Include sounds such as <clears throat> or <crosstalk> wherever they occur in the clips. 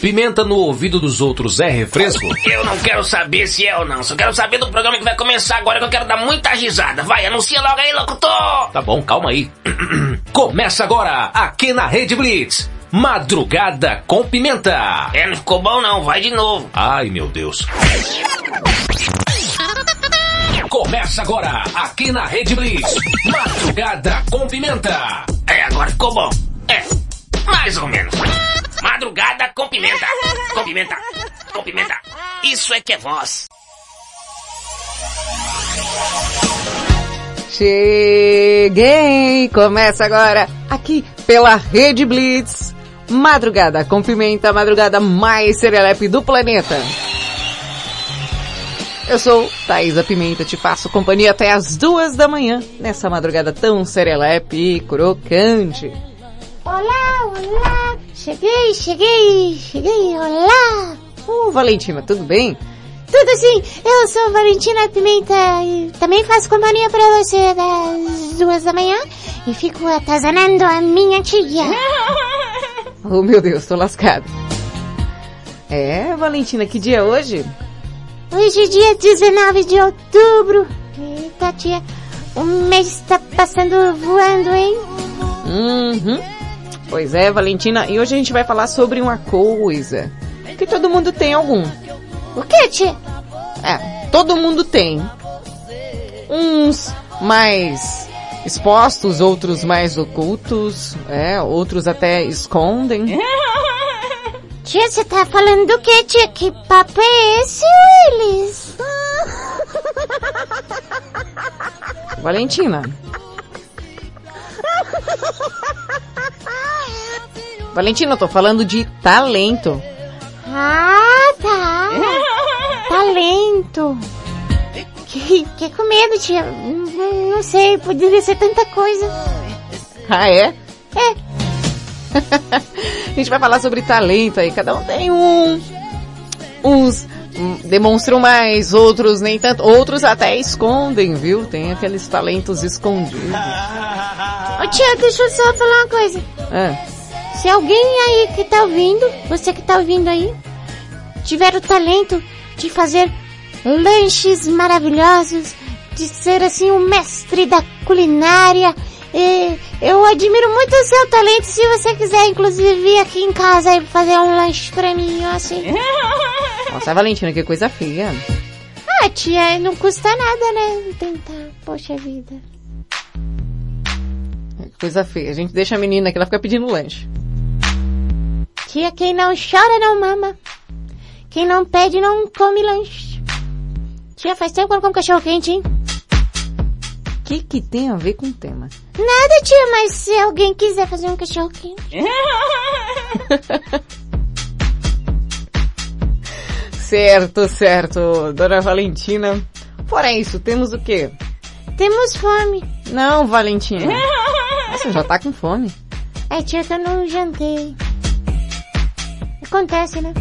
Pimenta no ouvido dos outros é refresco? Eu não quero saber se é ou não. Só quero saber do programa que vai começar agora que eu quero dar muita risada. Vai, anuncia logo aí, locutor! Tá bom, calma aí. <clears throat> Começa agora, aqui na Rede Blitz. Madrugada com Pimenta. É, não ficou bom não. Vai de novo. Ai, meu Deus. Começa agora, aqui na Rede Blitz. Madrugada com Pimenta. É, agora ficou bom. É, mais ou menos. Madrugada com pimenta. Com pimenta. Com pimenta. Isso é que é voz. Cheguei! Começa agora, aqui pela Rede Blitz. Madrugada com pimenta, madrugada mais serelepe do planeta. Eu sou Thaisa Pimenta, te faço companhia até as duas da manhã, nessa madrugada tão serelepe e crocante. Olá, olá, cheguei, cheguei, cheguei, olá. Ô, Valentina, tudo bem? Tudo sim, eu sou Valentina Pimenta e também faço companhia pra você das duas da manhã e fico atazanando a minha tia. <laughs> Oh, meu Deus, tô lascado. É, Valentina, que dia é hoje? Hoje é dia 19 de outubro. Eita, tia, o mês tá passando voando, hein? Uhum. Pois é, Valentina, e hoje a gente vai falar sobre uma coisa que todo mundo tem algum. O que, tia? É, todo mundo tem. Uns mais expostos, outros mais ocultos, é, outros até escondem. <laughs> Tia, você tá falando do que, tia? Que papo é esse, Willis? Valentina. <laughs> Valentina, eu tô falando de talento. Ah, tá. Talento. Que, que com medo, tia. Não, não sei, poderia ser tanta coisa. Ah, é? É. <laughs> a gente vai falar sobre talento aí. Cada um tem um. Uns demonstram mais, outros nem tanto. Outros até escondem, viu? Tem aqueles talentos escondidos. <laughs> Tia, deixa eu só falar uma coisa. Ah, Se alguém aí que tá ouvindo, você que tá ouvindo aí, tiver o talento de fazer lanches maravilhosos, de ser assim o mestre da culinária, e eu admiro muito o seu talento. Se você quiser, inclusive, vir aqui em casa e fazer um lanche pra mim, assim. <laughs> nossa, Valentina, que coisa feia. Ah, tia, não custa nada, né? Tentar, poxa vida. Coisa feia. A gente deixa a menina que ela fica pedindo lanche. Tia, quem não chora não mama. Quem não pede não come lanche. Tia, faz tempo que eu não como cachorro quente, hein? O que que tem a ver com o tema? Nada, tia, mas se alguém quiser fazer um cachorro quente. <laughs> Certo, certo, dona Valentina. Fora isso, temos o quê? Temos fome. Não, Valentina. <laughs> Você já tá com fome. É, tia, que eu não jantei. Acontece, né?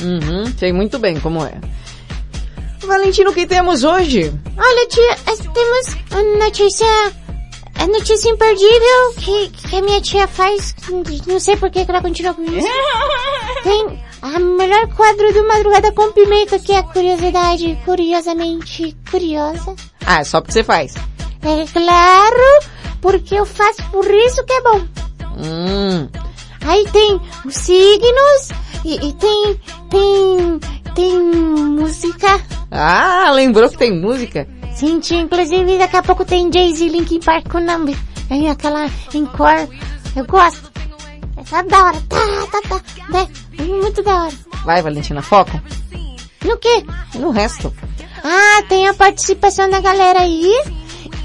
Uhum, sei muito bem como é. Valentina, o que temos hoje? Olha, tia, eh, temos uma notícia, a notícia imperdível que, que a minha tia faz, não sei por que que ela continua com isso. <laughs> Tem a melhor quadro do Madrugada com Pimenta, que é a curiosidade curiosamente curiosa. Ah, é só porque você faz. É claro, porque eu faço por isso que é bom. Hum, Aí tem os signos, e, e tem, tem, tem música. ah, lembrou que tem música? Sim, tia, inclusive daqui a pouco tem Jay-Z Linkin Park com nome. Aí aquela encore. Eu gosto. É da hora. Tá, tá, tá. Né? Muito da hora. Vai, Valentina, foco. No quê? No resto. Ah, tem a participação da galera aí.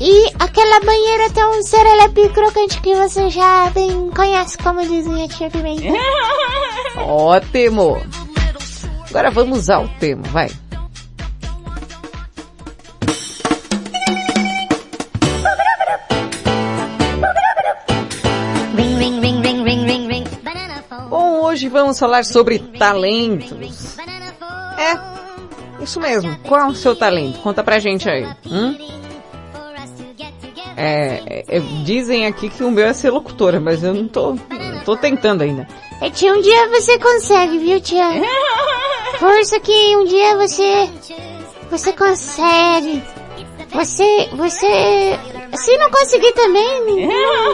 E aquela banheira tem um serelepe crocante que você já bem conhece, como dizem a tia Pimenta. <laughs> Ótimo. Agora vamos ao tema, vai. Ring, ring, ring, ring, ring, ring, ring. Banana phone. Bom, hoje vamos falar sobre talentos. É, isso mesmo. Qual é o seu talento? Conta pra gente aí. Hum? É, é, dizem aqui que o meu é ser locutora, mas eu não tô, tô tentando ainda. É, tia, um dia você consegue, viu, tia? <laughs> Força que um dia você... Você consegue. Você... Você... Se não conseguir também, não,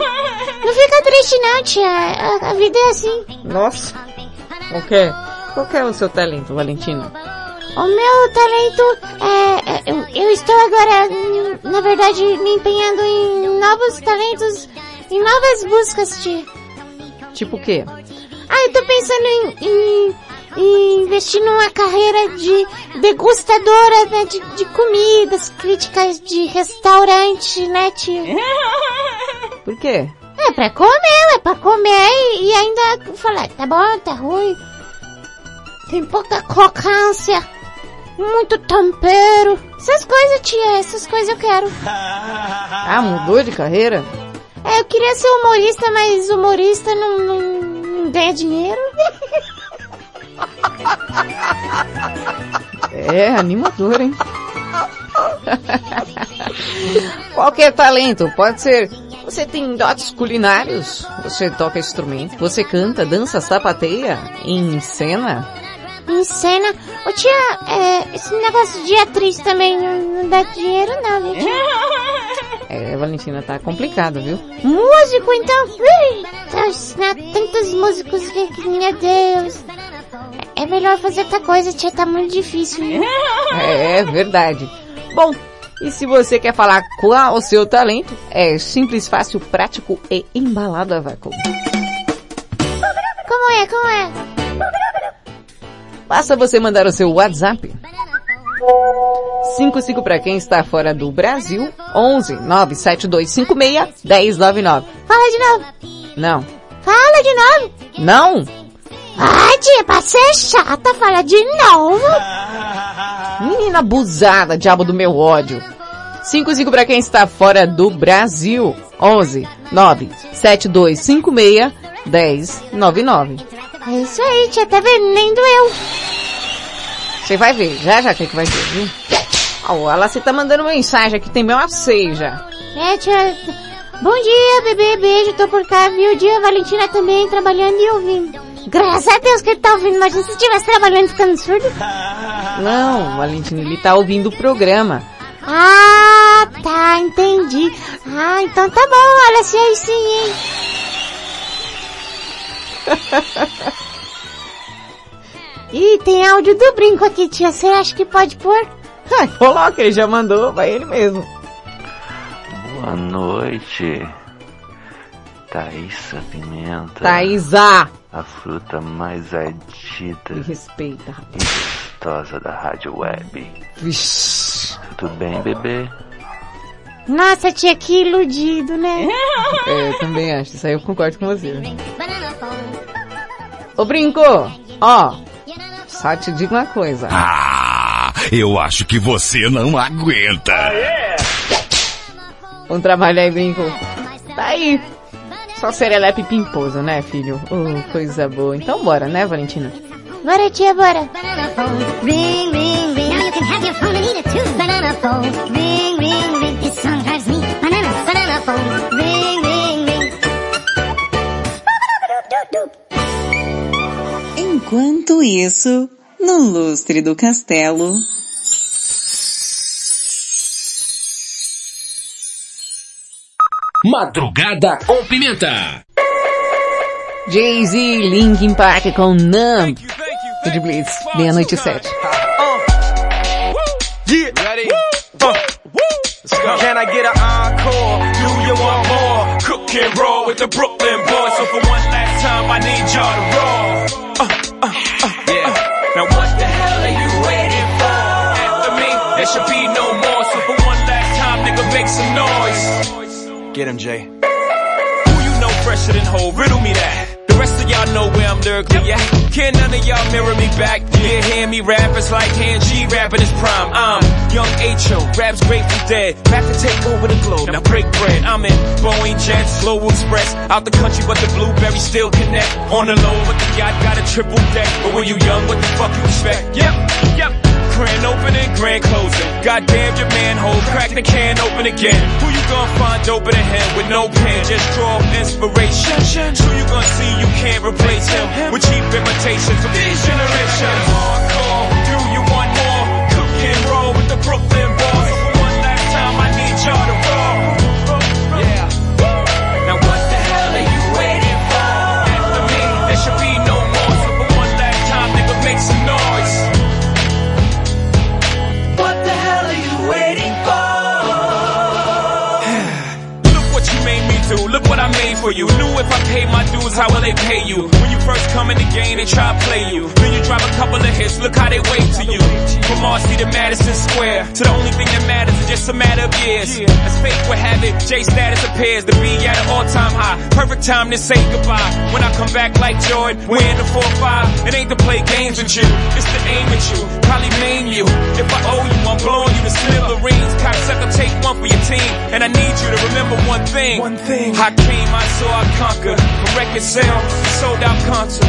não fica triste não, tia. A, a vida é assim. Nossa. O quê? Qual que é o seu talento, Valentina? O meu talento é, é, eu, eu estou agora, na verdade, me empenhando em novos talentos, em novas buscas, tia. Tipo o quê? Ah, eu tô pensando em, em, em investir numa carreira de degustadora né, de, de comidas, críticas de restaurante, né, tia? <laughs> Por quê? É pra comer, é pra comer e, e ainda falar, tá bom, tá ruim. Tem pouca crocância. Muito tempero. Essas coisas, tia, essas coisas eu quero. <laughs> Ah, mudou de carreira? É, eu queria ser humorista, mas humorista não, não, não ganha dinheiro. É, animador, hein? Qualquer talento, pode ser. Você tem dotes culinários, você toca instrumento, você canta, dança, sapateia, encena. Em cena. Ô tia, é, esse negócio de atriz também não, não dá dinheiro não, viu, tia? <laughs> É, Valentina, tá complicado, viu? Músico, então. Ui, tá ensinar tantos músicos que, meu Deus. É é melhor fazer outra coisa, tia, tá muito difícil. viu? <laughs> É, é verdade. Bom, e se você quer falar qual o seu talento, é simples, fácil, prático e embalado a vácuo. Como é, como é? Basta você mandar o seu WhatsApp. 55 para quem está fora do Brasil, 11 97256 1099. Fala de novo. Não. Fala de novo. Não? Ah, tia, pra ser chata, fala de novo. Menina abusada, diabo do meu ódio. 55 para quem está fora do Brasil, 11 97256 1099. É isso aí, tia, tá vendo? Nem doeu. Você vai ver, já já que, que vai ver, viu? Ó, ela você tá mandando mensagem aqui, tem meu aceio já. É, tia. Bom dia, bebê, beijo, tô por cá, viu? Dia, Valentina também, trabalhando e ouvindo. Graças a Deus que ele tá ouvindo, imagina se estivesse trabalhando e ficando surdo. Não, Valentina, ele tá ouvindo o programa. Ah, tá, entendi. Ah, então tá bom, olha se aí sim, hein? Ih, tem áudio do brinco aqui, tia. Você acha que pode pôr? Coloca, ele já mandou, vai ele mesmo. Boa noite. Thaísa Pimenta. Thaísa! A fruta mais ardida rapaz. e gostosa da rádio web. Vixe. Tudo bem, bebê? Nossa, tia, que iludido, né? <laughs> É, eu também acho, isso aí eu concordo com você. Ô Brinco, ó, só te digo uma coisa. Ah, eu acho que você não aguenta. Vamos trabalhar aí, Brinco. Tá aí. Só serelepe pimposo, né, filho? Oh, coisa boa. Então bora, né, Valentina? Bora, tia, bora. Ring, ring, ring. Now you can have your phone and eat it too. Banana phone. Ring, ring, ring. Me Ring, ring, ring. Enquanto isso, no lustre do castelo, Madrugada com Pimenta. Jay-Z, Linkin Park com Numb. Ed Blitz, meia-noite e sete. Yeah. Ready? Uh, Let's go. Can I get an encore? Do you want more? Cook and roll with the Brooklyn boys. So for one last time, I need y'all to roll. Uh, uh, uh, yeah. Now what the hell are you waiting for? After me, there should be no more. So for one last time, nigga, make some noise. Get him, Jay. Who you know fresher than whole? Riddle me that. The rest of y'all know where I'm lyrically at. Can none of y'all mirror me back? Yeah, hear me rap, it's like hand G rapping his prime. I'm young H.O., raps grateful dead. Back to take over the globe, now break bread. I'm in Boeing Jets, Global Express. Out the country, but the blueberries still connect. On the low, but the yacht got a triple deck. But when you young, what the fuck you expect? Yep, yep. Grand opening, grand closing. Goddamn your manhole, crack the can open again. Who you gonna find open a him with no pen? Just draw inspiration. Who you gonna see you can't replace him with cheap imitations of these generations? Hardcore, do you want more? Cook and roll with the Brooklyn for you. Knew if I pay my dues, how will they pay you? When you first come in the game, they try to play you. Then you drop a couple of hits. Look how they wait to you. From Marcy to Madison Square, to the only thing that matters is just a matter of years. As fate would have it, J status appears to be at an all-time high. Perfect time to say goodbye. When I come back like Jordan, wearing the 4-5, it ain't to play games with you. It's to aim at you, probably maim you. If I owe you, I'm blowing you to smithereens. Cocksucker, take one for your team. And I need you to remember one thing. One thing. I came, I saw, I conquered. Sold out concert.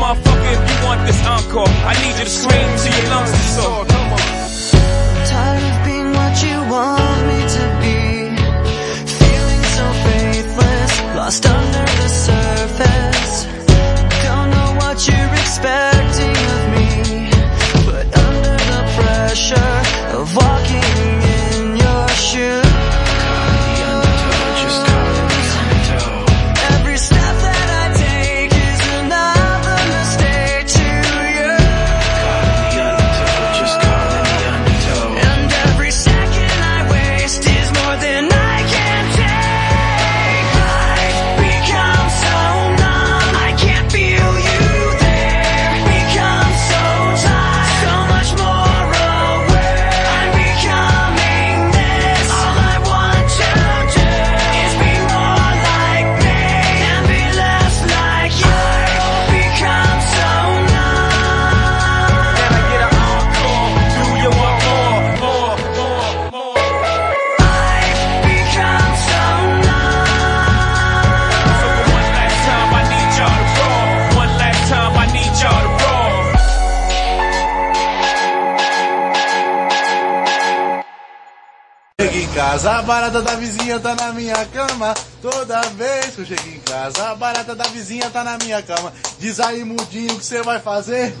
Motherfucker, if you want this encore, I need you to scream till your lungs are sore. Come on. Tired of being what you want me to be. Feeling so faithless, lost under the surface. Don't know what you're expecting vizinha tá na minha cama. Toda vez que eu chego em casa, a barata da vizinha tá na minha cama. Diz aí, mudinho, o que você vai fazer?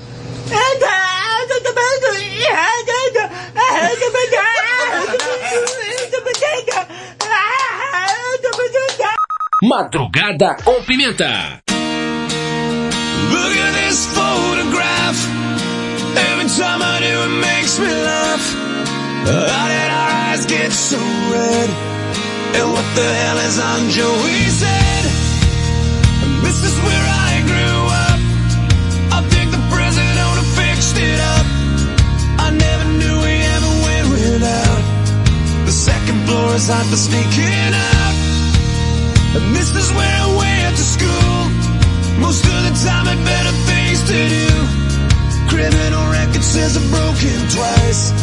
Madrugada com Pimenta. Look at this photograph. Every time I do, it makes me laugh. How did our eyes get so red? And what the hell is on Joey's head? This is where I grew up. I think the president fixed it up. I never knew we ever went without. The second floor is hot for sneaking out. And this is where I went to school. Most of the time had better things to do. Criminal record says I've broken twice.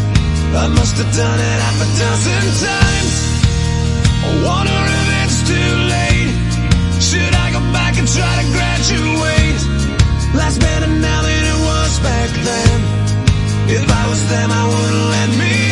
I must have done it half a dozen times. I wonder if it's too late. Should I go back and try to graduate? Life's better now than it was back then. If I was them, I wouldn't let me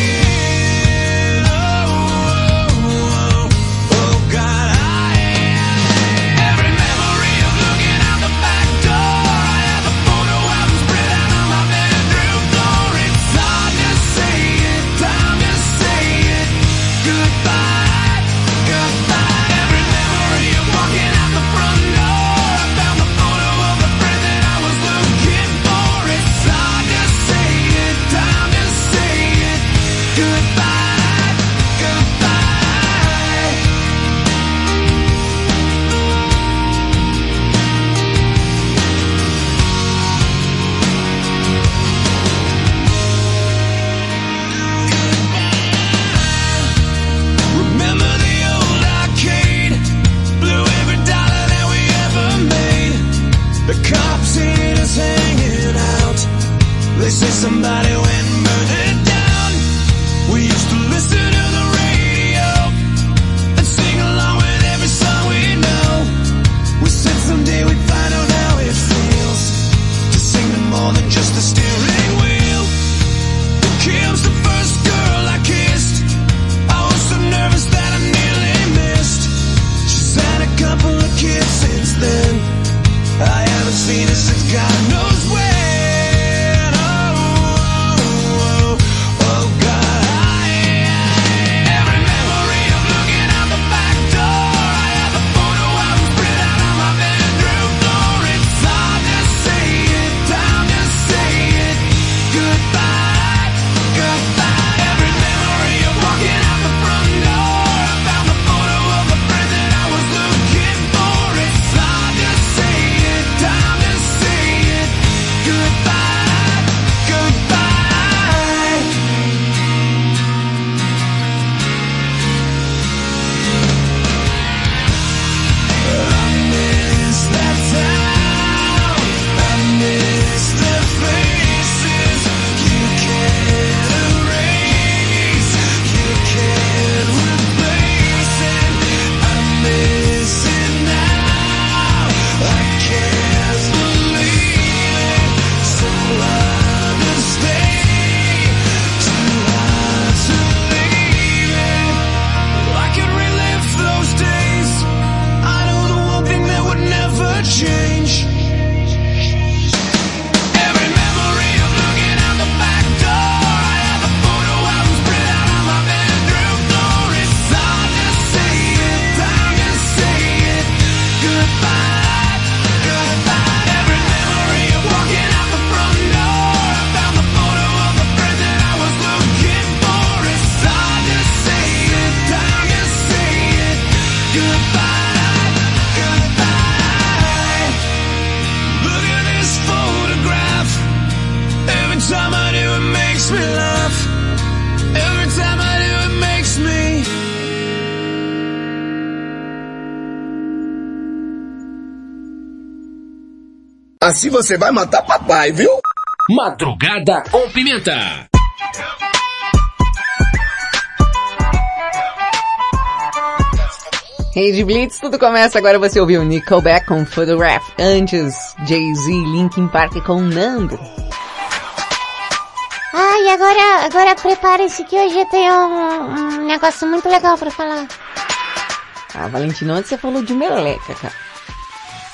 Assim você vai matar papai, viu? Madrugada com Pimenta. Rede Blitz, tudo começa agora. Você ouviu Nickelback com Photograph. Antes, Jay-Z, Linkin Park com Nando. Ai, agora, agora prepare-se que hoje eu tenho um, um negócio muito legal pra falar. Ah, Valentina, onde você falou de meleca, cara?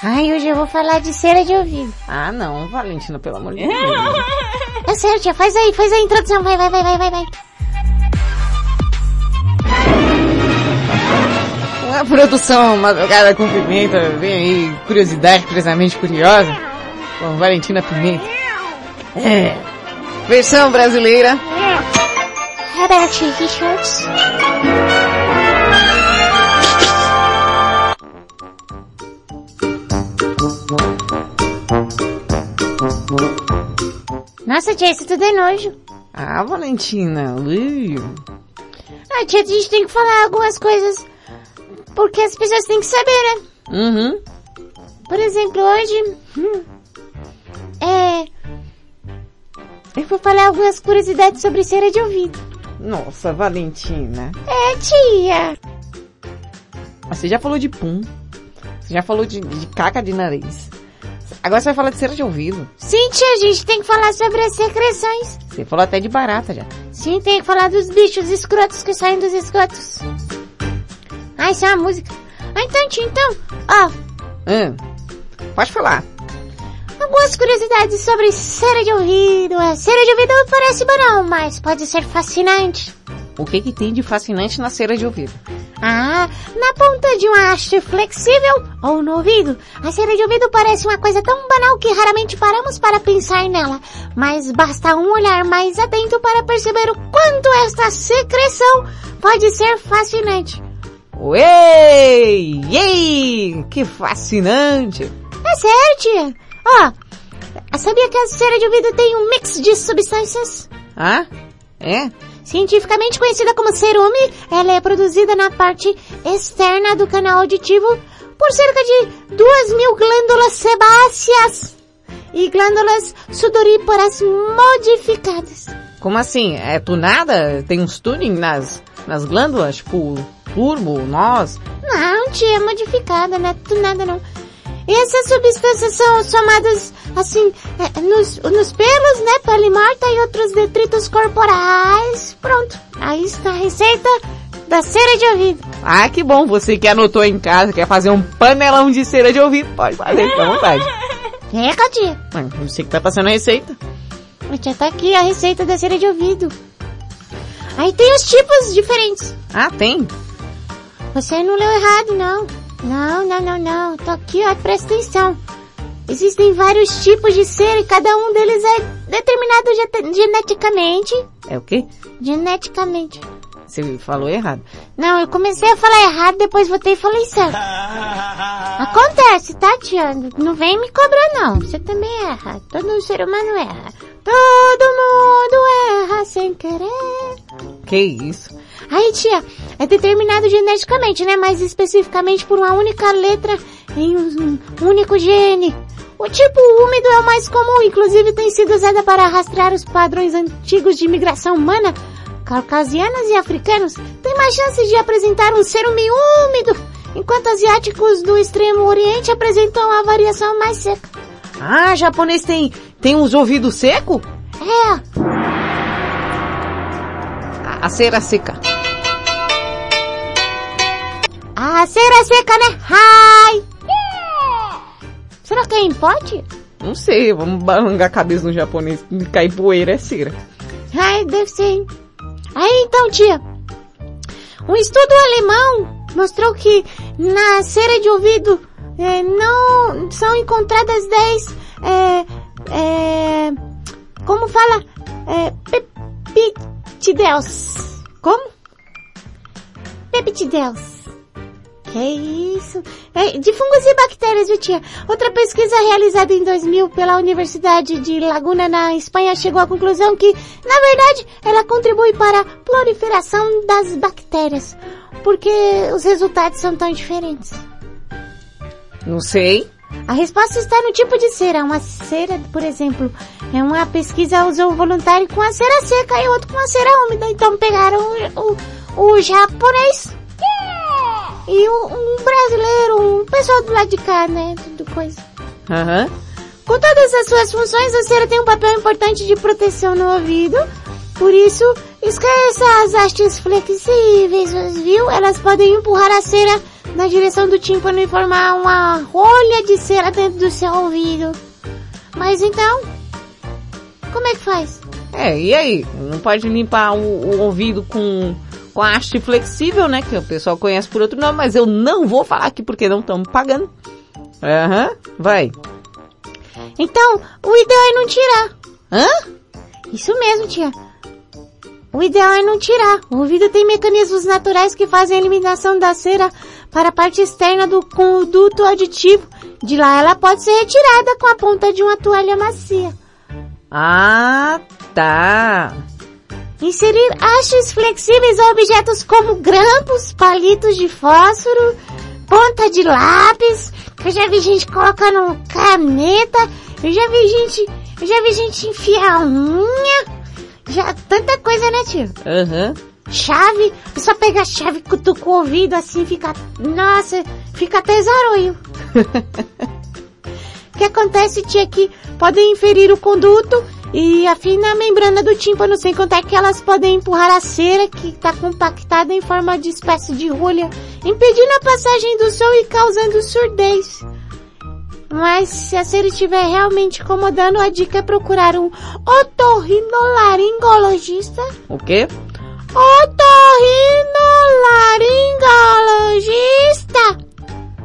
Ai, hoje eu vou falar de cera de ouvido. Ah, não, Valentina, pelo amor de Deus. É sério, tia, faz aí, faz a introdução, vai, vai, vai, vai, vai, vai. A produção Madrugada com Pimenta, vem aí, curiosidade, curiosamente curiosa, com Valentina Pimenta. É. Versão brasileira. Herbert Richards. Nossa, tia, isso tudo é nojo. Ah, Valentina, ui. Ah, tia, a gente tem que falar algumas coisas. Porque as pessoas têm que saber, né? Uhum. Por exemplo, hoje... hum, é... Eu vou falar algumas curiosidades sobre cera de ouvido. Nossa, Valentina. É, tia. Você já falou de pum. Você já falou de, de caca de nariz. Agora você vai falar de cera de ouvido. Sim, tia, a gente tem que falar sobre as secreções. Você falou até de barata já. Sim, tem que falar dos bichos escrotos que saem dos esgotos. Ah, isso é uma música. Ah, então, tia, então, ó, Hum. Pode falar. algumas curiosidades sobre cera de ouvido. A cera de ouvido parece banal, mas pode ser fascinante. O que que tem de fascinante na cera de ouvido? Ah, na ponta de uma haste flexível ou no ouvido, a cera de ouvido parece uma coisa tão banal que raramente paramos para pensar nela. Mas basta um olhar mais atento para perceber o quanto esta secreção pode ser fascinante. Uei! Ei! Que fascinante! É sério, tia? Ó, sabia que a cera de ouvido tem um mix de substâncias? Ah? É? Cientificamente conhecida como cerume, ela é produzida na parte externa do canal auditivo por cerca de duas mil glândulas sebáceas e glândulas sudoríparas modificadas. Como assim? É tunada? Tem uns tuning nas, nas glândulas? Tipo, turbo, nós? Não, tia, modificada, não é tudo nada não. E essas substâncias são somadas, assim, é, nos, nos pelos, né, pele morta e outros detritos corporais. Pronto, aí está a receita da cera de ouvido. Ah, que bom. Você que anotou em casa, quer fazer um panelão de cera de ouvido, pode fazer, fica à vontade. <laughs> É. Mano, você que tá passando a receita. Tia tá aqui a receita da cera de ouvido. Aí tem os tipos diferentes. Ah, tem? Você não leu errado, não. Não, não, não, não. Tô aqui, ó, presta atenção. Existem vários tipos de cera e cada um deles é determinado geneticamente. É o quê? Geneticamente. Você falou errado. Não, eu comecei a falar errado, depois voltei e falei certo. <laughs> Acontece, tá, tia? Não vem me cobrar, não. Você também erra. Todo ser humano erra. Todo mundo erra sem querer. Que isso? Aí, tia, é determinado geneticamente, né? Mais especificamente por uma única letra em um único gene. O tipo úmido é o mais comum, inclusive tem sido usada para rastrear os padrões antigos de imigração humana. Caucasianos e africanos têm mais chances de apresentar um cerume úmido, enquanto asiáticos do extremo oriente apresentam a variação mais seca. Ah, japonês tem, tem uns ouvidos secos? É, A, seca. a cera seca, né? Ai! Será que é em pote? Não sei, vamos balangar a cabeça no japonês cair poeira é cera. Ai, deve ser. Aí então, tia. Um estudo alemão mostrou que na cera de ouvido eh, não são encontradas 10 é, é, como fala? É, peptidels. Como? Peptidels. Que isso? É, de fungos e bactérias, tia? Outra pesquisa realizada em 2000 pela Universidade de Laguna na Espanha chegou à conclusão que, na verdade, ela contribui para a proliferação das bactérias. Porque os resultados são tão diferentes. Não sei. A resposta está no tipo de cera. Uma cera, por exemplo, é uma pesquisa usou um voluntário com a cera seca e outro com a cera úmida. Então pegaram o, o, o japonês e um, um brasileiro, um pessoal do lado de cá, né? Tudo coisa. Aham. Com todas as suas funções, a cera tem um papel importante de proteção no ouvido. Por isso, esqueça as hastes flexíveis, viu? Elas podem empurrar a cera na direção do tímpano e formar uma rolha de cera dentro do seu ouvido. Mas então, como é que faz? É, e aí? Não pode limpar o, o ouvido com, com a haste flexível, né? Que o pessoal conhece por outro nome, mas eu não vou falar aqui porque não estamos pagando. Aham, vai. Então, o ideal é não tirar. Hã? Isso mesmo, tia. O ideal é não tirar. O ouvido tem mecanismos naturais que fazem a eliminação da cera para a parte externa do conduto auditivo. De lá ela pode ser retirada com a ponta de uma toalha macia. Ah, tá. Inserir hastes flexíveis a objetos como grampos, palitos de fósforo, ponta de lápis, que eu já vi gente colocando caneta, eu já vi gente, eu já vi gente enfiar unha, já tanta coisa, né tio? Aham. Chave, a pessoa pega a chave, cutuca o ouvido assim, fica, nossa, fica até zaronho. o <laughs> que acontece, tia, é que podem inferir o conduto e afina a membrana do tímpano, sem contar que elas podem empurrar a cera que está compactada em forma de espécie de rolha, impedindo a passagem do som e causando surdez. Mas se a cera estiver realmente incomodando, a dica é procurar um otorrinolaringologista. O quê? Otorrinolaringologista!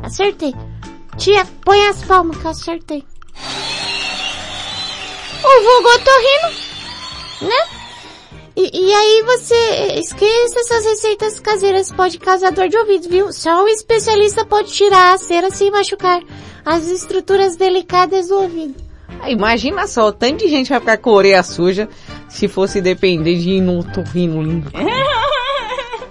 Acertei. Tia, põe as palmas que eu acertei. O vulgo otorrino, né? E, e aí você esqueça essas receitas caseiras, pode causar dor de ouvido, viu? Só um especialista pode tirar a cera sem machucar as estruturas delicadas do ouvido. Ah, Imagina só, tanto de gente vai ficar com a orelha suja se fosse depender de ir no torrino limpo. <laughs>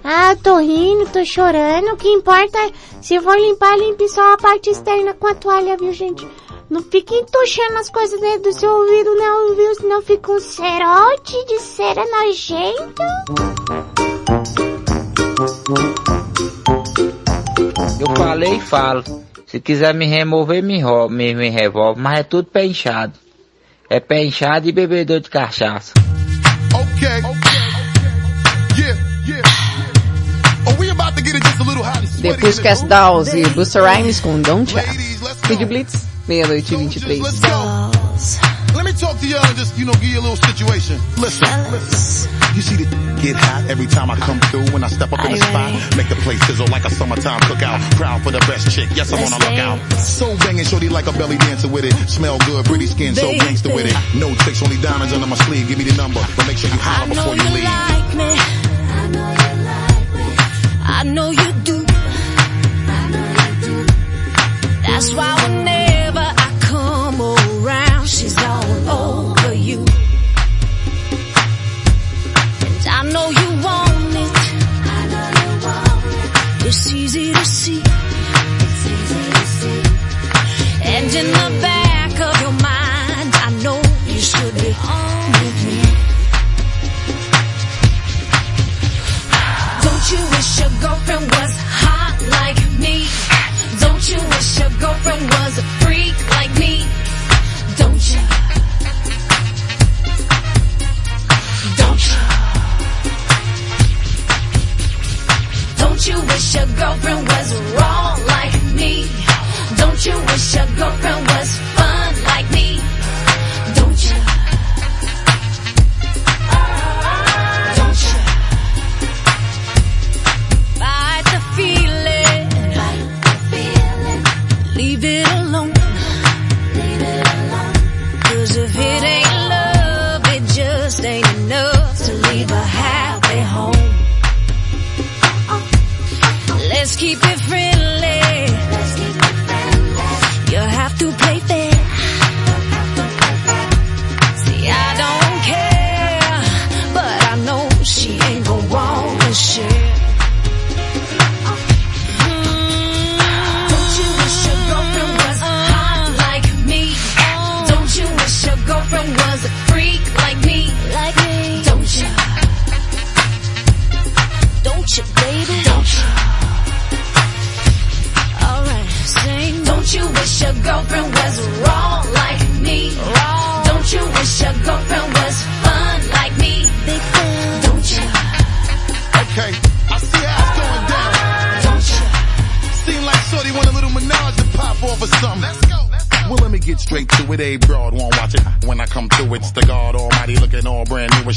Ah, tô rindo, tô chorando. O que importa é, se for limpar, limpe só a parte externa com a toalha, viu, gente? Não fique entuchando as coisas dentro do seu ouvido, não, viu? Senão fica um cerote de cera nojento. Eu falei e falo. Se quiser me remover, me, ro me, me revolve. Mas é tudo pé inchado. É pé inchado e bebedor de cachaça. Okay. Yeah, yeah. Oh. Depois Cass Dawes e Busta Rhymes com Don't Chat. Kid Blitz, meia-noite e 23. Let's go. Let me talk to y'all and just, you know, give you a little situation. Listen, listen. You see the get hot every time I come through when I step up in the spot. Make the place sizzle like a summertime cookout. Proud for the best chick. Yes, I'm on a lookout. So banging, shorty like a belly dancer with it. Smell good, pretty skin, so gangster with it. No tricks, only diamonds under my sleeve. Give me the number, but make sure you holler before you leave. like me. I know you like me. I know you do. That's why whenever I come around, she's all over you. And I know you want it. It's easy to see. And in the back of your mind, I know you should be on with me. Don't you wish your girlfriend was hot like me? Don't you wish your girlfriend was Don't you wish your girlfriend was wrong like me? Don't you wish your girlfriend was fun like me? Don't you? Don't you? Fight the feeling. Leave it alone. To leave a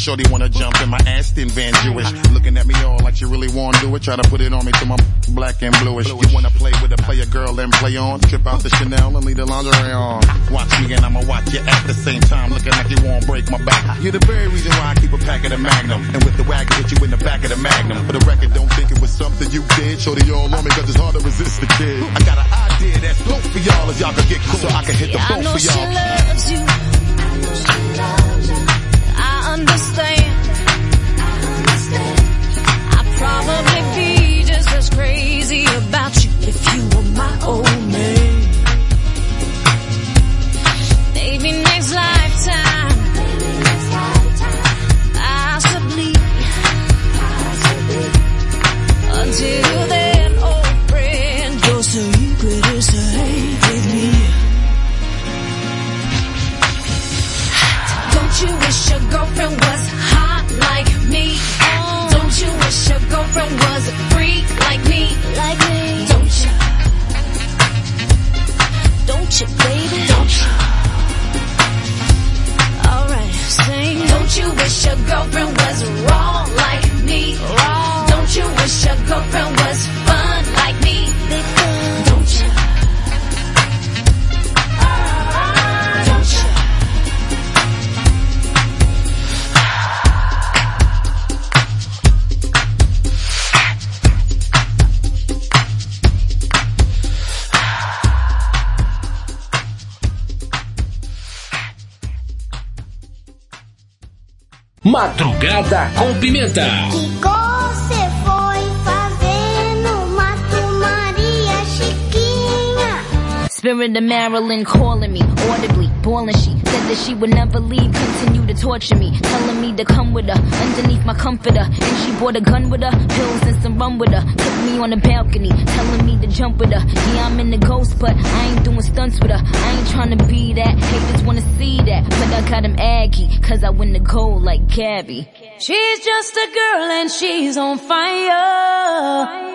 Shorty wanna jump in my Aston Van Jewish. Looking at me all like you really wanna do it. Try to put it on me till my black and bluish. You wanna play with a player girl and play on. Trip out the Chanel and leave the lingerie on. Watch me and I'ma watch you at the same time. Looking like you won't break my back. You're the very reason why I keep a pack of the Magnum. And with the wagon, hit you in the back of the Magnum. For the record, don't think it was something you did. Shorty all on me cause it's hard to resist the kid. I got an idea that's dope for y'all as y'all can get cool so I can hit the I boat know for she y'all. loves you. I crazy about you if you were my old man. Madrugada com Pimenta. Você foi fazer no Mato Maria Chiquinha. Spirit of Marilyn calling me audibly, bawling. She said that she would never leave, continue to torture me, telling me to come with her underneath my comforter. And she brought a gun with her, pills and some rum with her. Took me on the balcony, telling me to jump with her. Yeah, I'm in the ghost, but I ain't doing stunts with her. I ain't trying to be that. Haters wanna see that, but I got him aggy, cause I win the gold like Gabby. She's just a girl and she's on fire.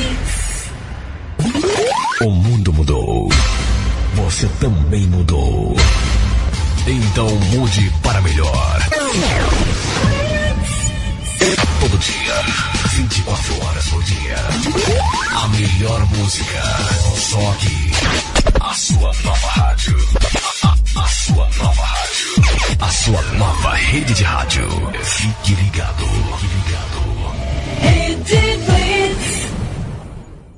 O mundo mudou. Você também mudou. Então mude para melhor. Todo dia, 24 horas por dia. A melhor música. Só aqui. A sua nova rádio. A, sua nova rádio. A sua nova rede de rádio. Fique ligado. Fique ligado. Rede Blitz.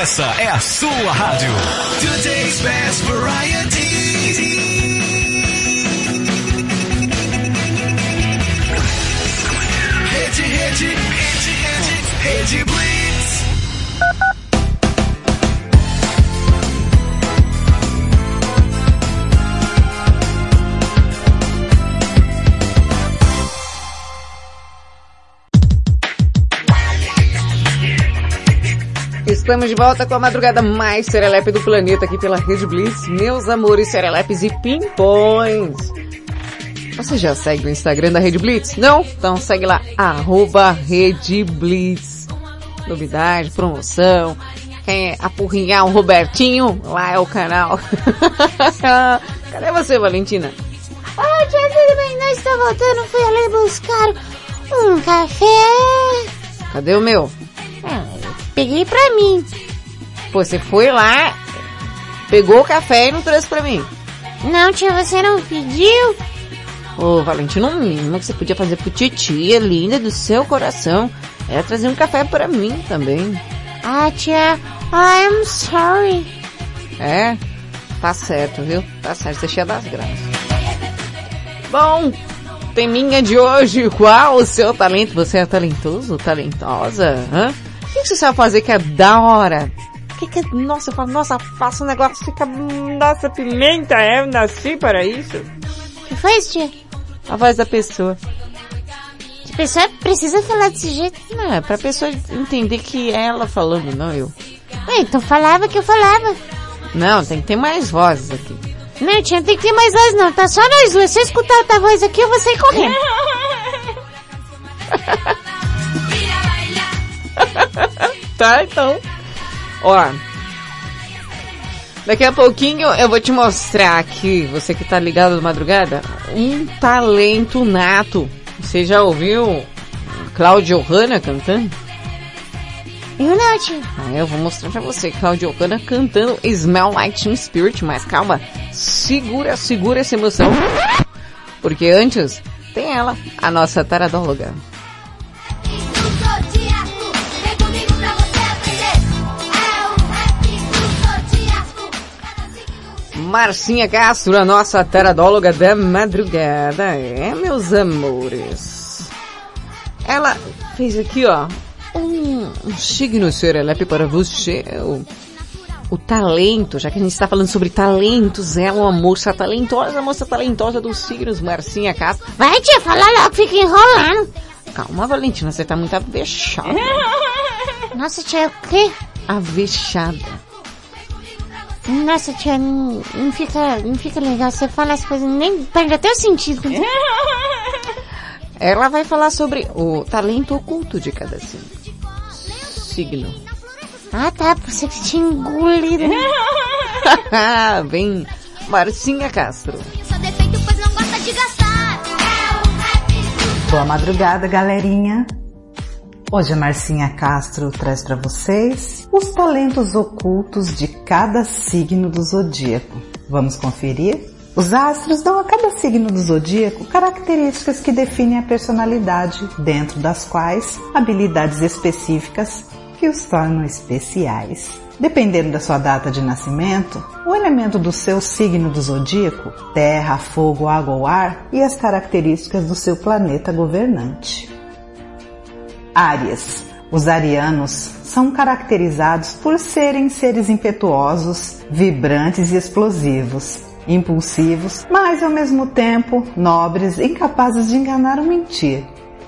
Essa é a sua rádio. Today's best variety. Rede, rede, rede, rede, rede Blitz. Estamos de volta com a madrugada mais serelepe do planeta aqui pela Rede Blitz. Meus amores serelepes e pimpões. Você já segue o Instagram da Rede Blitz? Não? Então segue lá, arroba Rede Blitz. Novidade, promoção. Quer apurrinhar o Robertinho? Lá é o canal. <laughs> Cadê você, Valentina? Oi, tia, tudo bem? Nós está voltando, fui ali buscar um café. Cadê o meu? Ah, peguei pra mim. Pô, você foi lá, pegou o café e não trouxe pra mim. Não, tia, você não pediu? Ô, Valentina, o mínimo que você podia fazer pro titia linda do seu coração é trazer um café pra mim também. Ah, tia, I'm sorry. É, tá certo, viu? Tá certo, você é cheia das graças. Bom, teminha de hoje, qual o seu talento? Você é talentoso, talentosa? Hã? O que você sabe fazer que é da hora? que que, nossa, eu falo, nossa, faço um negócio, fica, nossa, pimenta, é, eu nasci para isso. O que foi isso, tia? A voz da pessoa. A pessoa precisa falar desse jeito. Não, é pra pessoa entender que é ela falando, não eu. Ué, então falava que eu falava. Não, tem que ter mais vozes aqui. Não, tia, não tem que ter mais voz não, tá só nós duas. Se eu escutar outra voz aqui, eu vou sair correndo. <laughs> <laughs> tá, então. Ó. Daqui a pouquinho eu vou te mostrar aqui, você que tá ligado na madrugada, um talento nato. Você já ouviu Claudio Hanna cantando? Eu não, tia. Ah, eu vou mostrar pra você, Claudio Hanna cantando Smell Like Teen Spirit, mas calma, segura, segura essa emoção. Porque antes tem ela, a nossa taradóloga. Marcinha Castro, a nossa taradóloga da madrugada. É, meus amores. Ela fez aqui, ó, um, um signo serelepe para você. O, o talento, já que a gente está falando sobre talentos, ela é uma moça talentosa, moça talentosa dos signos, Marcinha Castro. Vai, tia, fala logo, fica enrolando. Calma, Valentina, você tá muito avexada. <laughs> Nossa, tia, o quê? Avexada. Nossa, tia, não, não fica, não fica legal. Você fala as coisas, nem perde até o sentido. <laughs> Ela vai falar sobre o talento oculto de cada signo. Signo. Ah, tá, você que tinha engolido. <laughs> Vem, Marcinha Castro. Só defeito, pois não gosta de gastar. Boa madrugada, galerinha. Hoje a Marcinha Castro traz para vocês os talentos ocultos de cada signo do zodíaco. Vamos conferir? Os astros dão a cada signo do zodíaco características que definem a personalidade, dentro das quais habilidades específicas que os tornam especiais. Dependendo da sua data de nascimento, o elemento do seu signo do zodíaco, terra, fogo, água ou ar, e as características do seu planeta governante. Áries. Os arianos são caracterizados por serem seres impetuosos, vibrantes e explosivos, impulsivos, mas ao mesmo tempo nobres, incapazes de enganar ou mentir.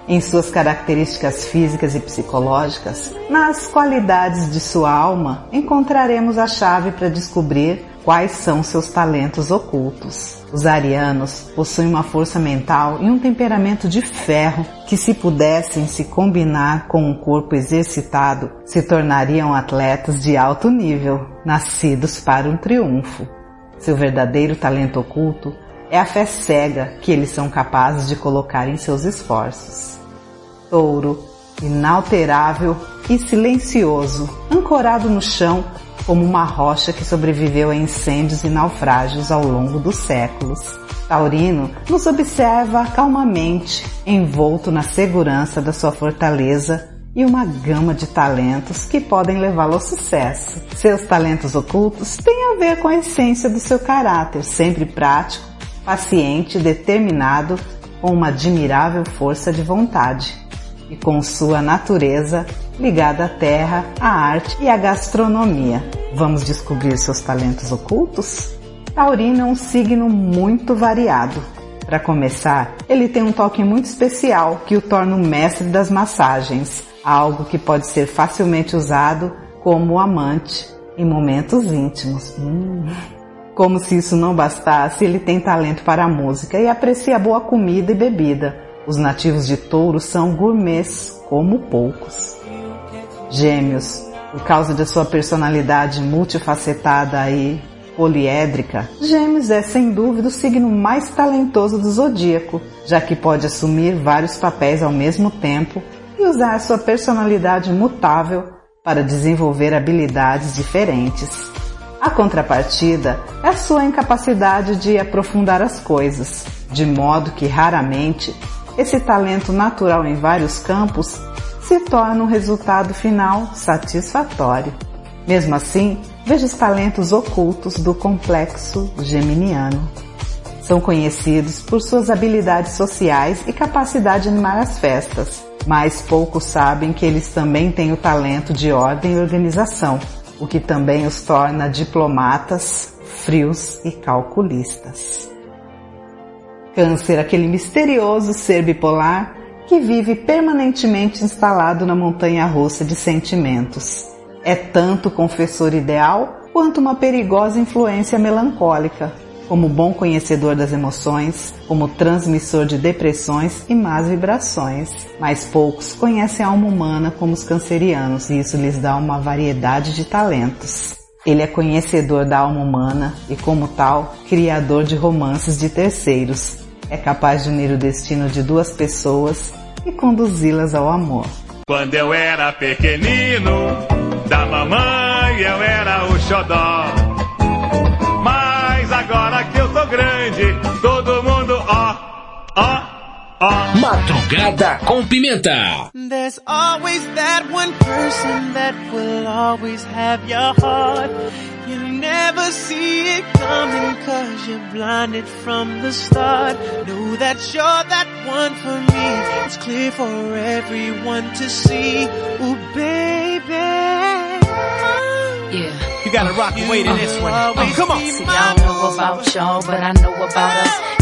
Em suas características físicas e psicológicas, nas qualidades de sua alma, encontraremos a chave para descobrir quais são seus talentos ocultos. Os arianos possuem uma força mental e um temperamento de ferro que, se pudessem se combinar com um corpo exercitado, se tornariam atletas de alto nível, nascidos para um triunfo. Seu verdadeiro talento oculto é a fé cega que eles são capazes de colocar em seus esforços. Touro, inalterável e silencioso, ancorado no chão como uma rocha que sobreviveu a incêndios e naufrágios ao longo dos séculos. Taurino nos observa calmamente, envolto na segurança da sua fortaleza e uma gama de talentos que podem levá-lo ao sucesso. Seus talentos ocultos têm a ver com a essência do seu caráter, sempre prático, paciente, determinado, com uma admirável força de vontade e com sua natureza ligada à terra, à arte e à gastronomia. Vamos descobrir seus talentos ocultos? Taurino é um signo muito variado. Para começar, ele tem um toque muito especial que o torna o mestre das massagens, algo que pode ser facilmente usado como amante em momentos íntimos. Hum. Como se isso não bastasse, ele tem talento para a música e aprecia boa comida e bebida. Os nativos de touro são gourmets como poucos. Gêmeos, por causa de sua personalidade multifacetada e poliédrica, Gêmeos é sem dúvida o signo mais talentoso do zodíaco, já que pode assumir vários papéis ao mesmo tempo e usar sua personalidade mutável para desenvolver habilidades diferentes. A contrapartida é a sua incapacidade de aprofundar as coisas, de modo que raramente esse talento natural em vários campos se torna um resultado final satisfatório. Mesmo assim, veja os talentos ocultos do complexo geminiano. São conhecidos por suas habilidades sociais e capacidade de animar as festas, mas poucos sabem que eles também têm o talento de ordem e organização, o que também os torna diplomatas, frios e calculistas. Câncer, aquele misterioso ser bipolar que vive permanentemente instalado na montanha russa de sentimentos. É tanto confessor ideal quanto uma perigosa influência melancólica, como bom conhecedor das emoções, como transmissor de depressões e más vibrações. Mas poucos conhecem a alma humana como os cancerianos e isso lhes dá uma variedade de talentos. Ele é conhecedor da alma humana e, como tal, criador de romances de terceiros. É capaz de unir o destino de duas pessoas e conduzi-las ao amor. Quando eu era pequenino, da mamãe eu era o xodó. Mas agora que eu tô grande, todo mundo ó, ó. Madrugada com Pimenta. There's always that one person that will always have your heart. You never see it coming cause you're blinded from the start. Know that you're that one for me. It's clear for everyone to see. Ooh, baby. Yeah. You gotta rock and wait in this one. Oh, come on. See, I don't know about y'all, but I know about us.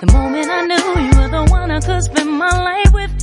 The moment I knew you were the one I could spend my life with.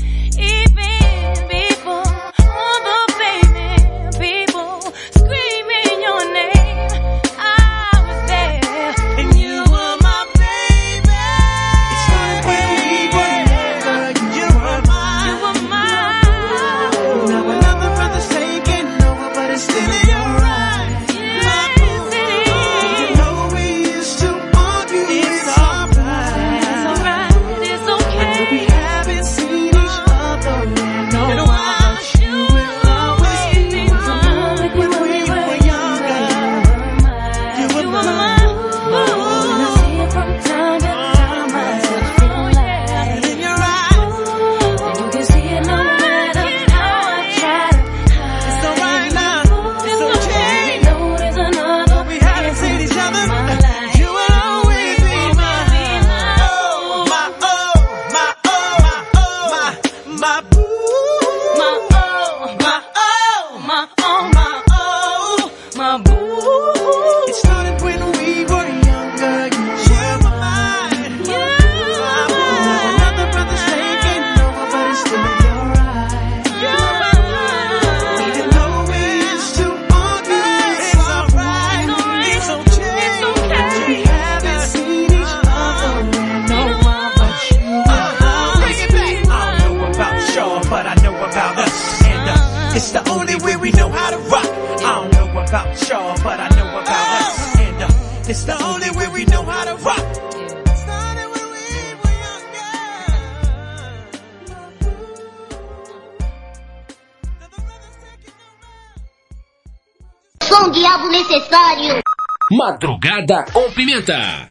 Madrugada com Pimenta.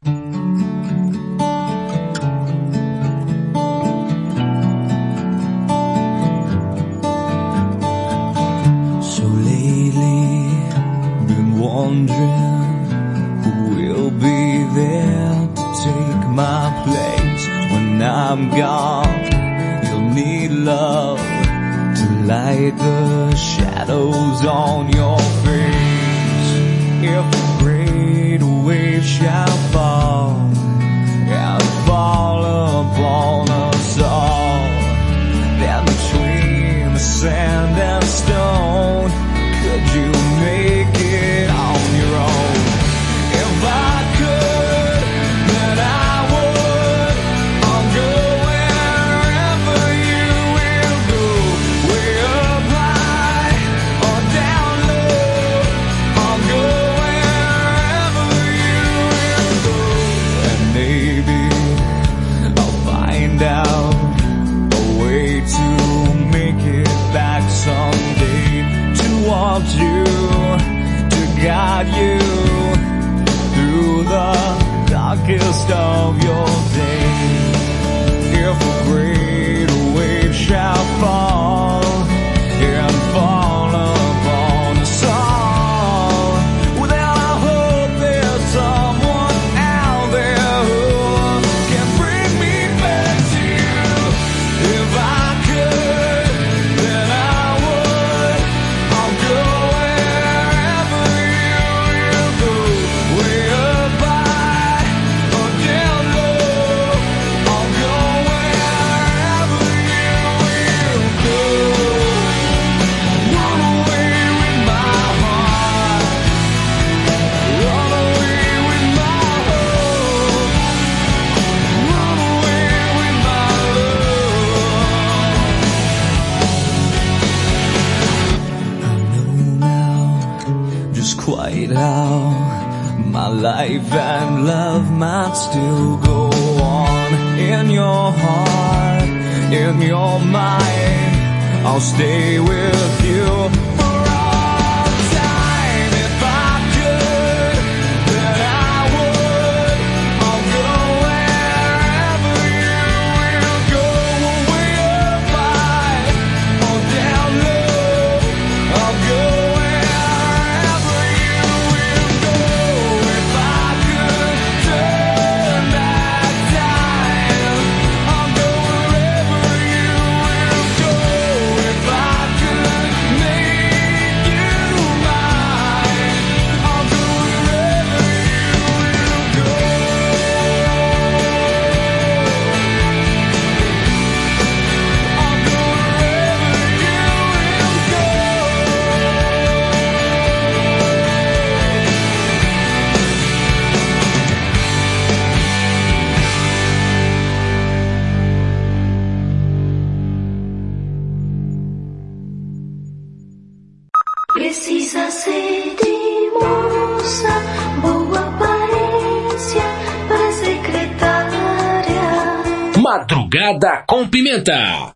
Pimenta.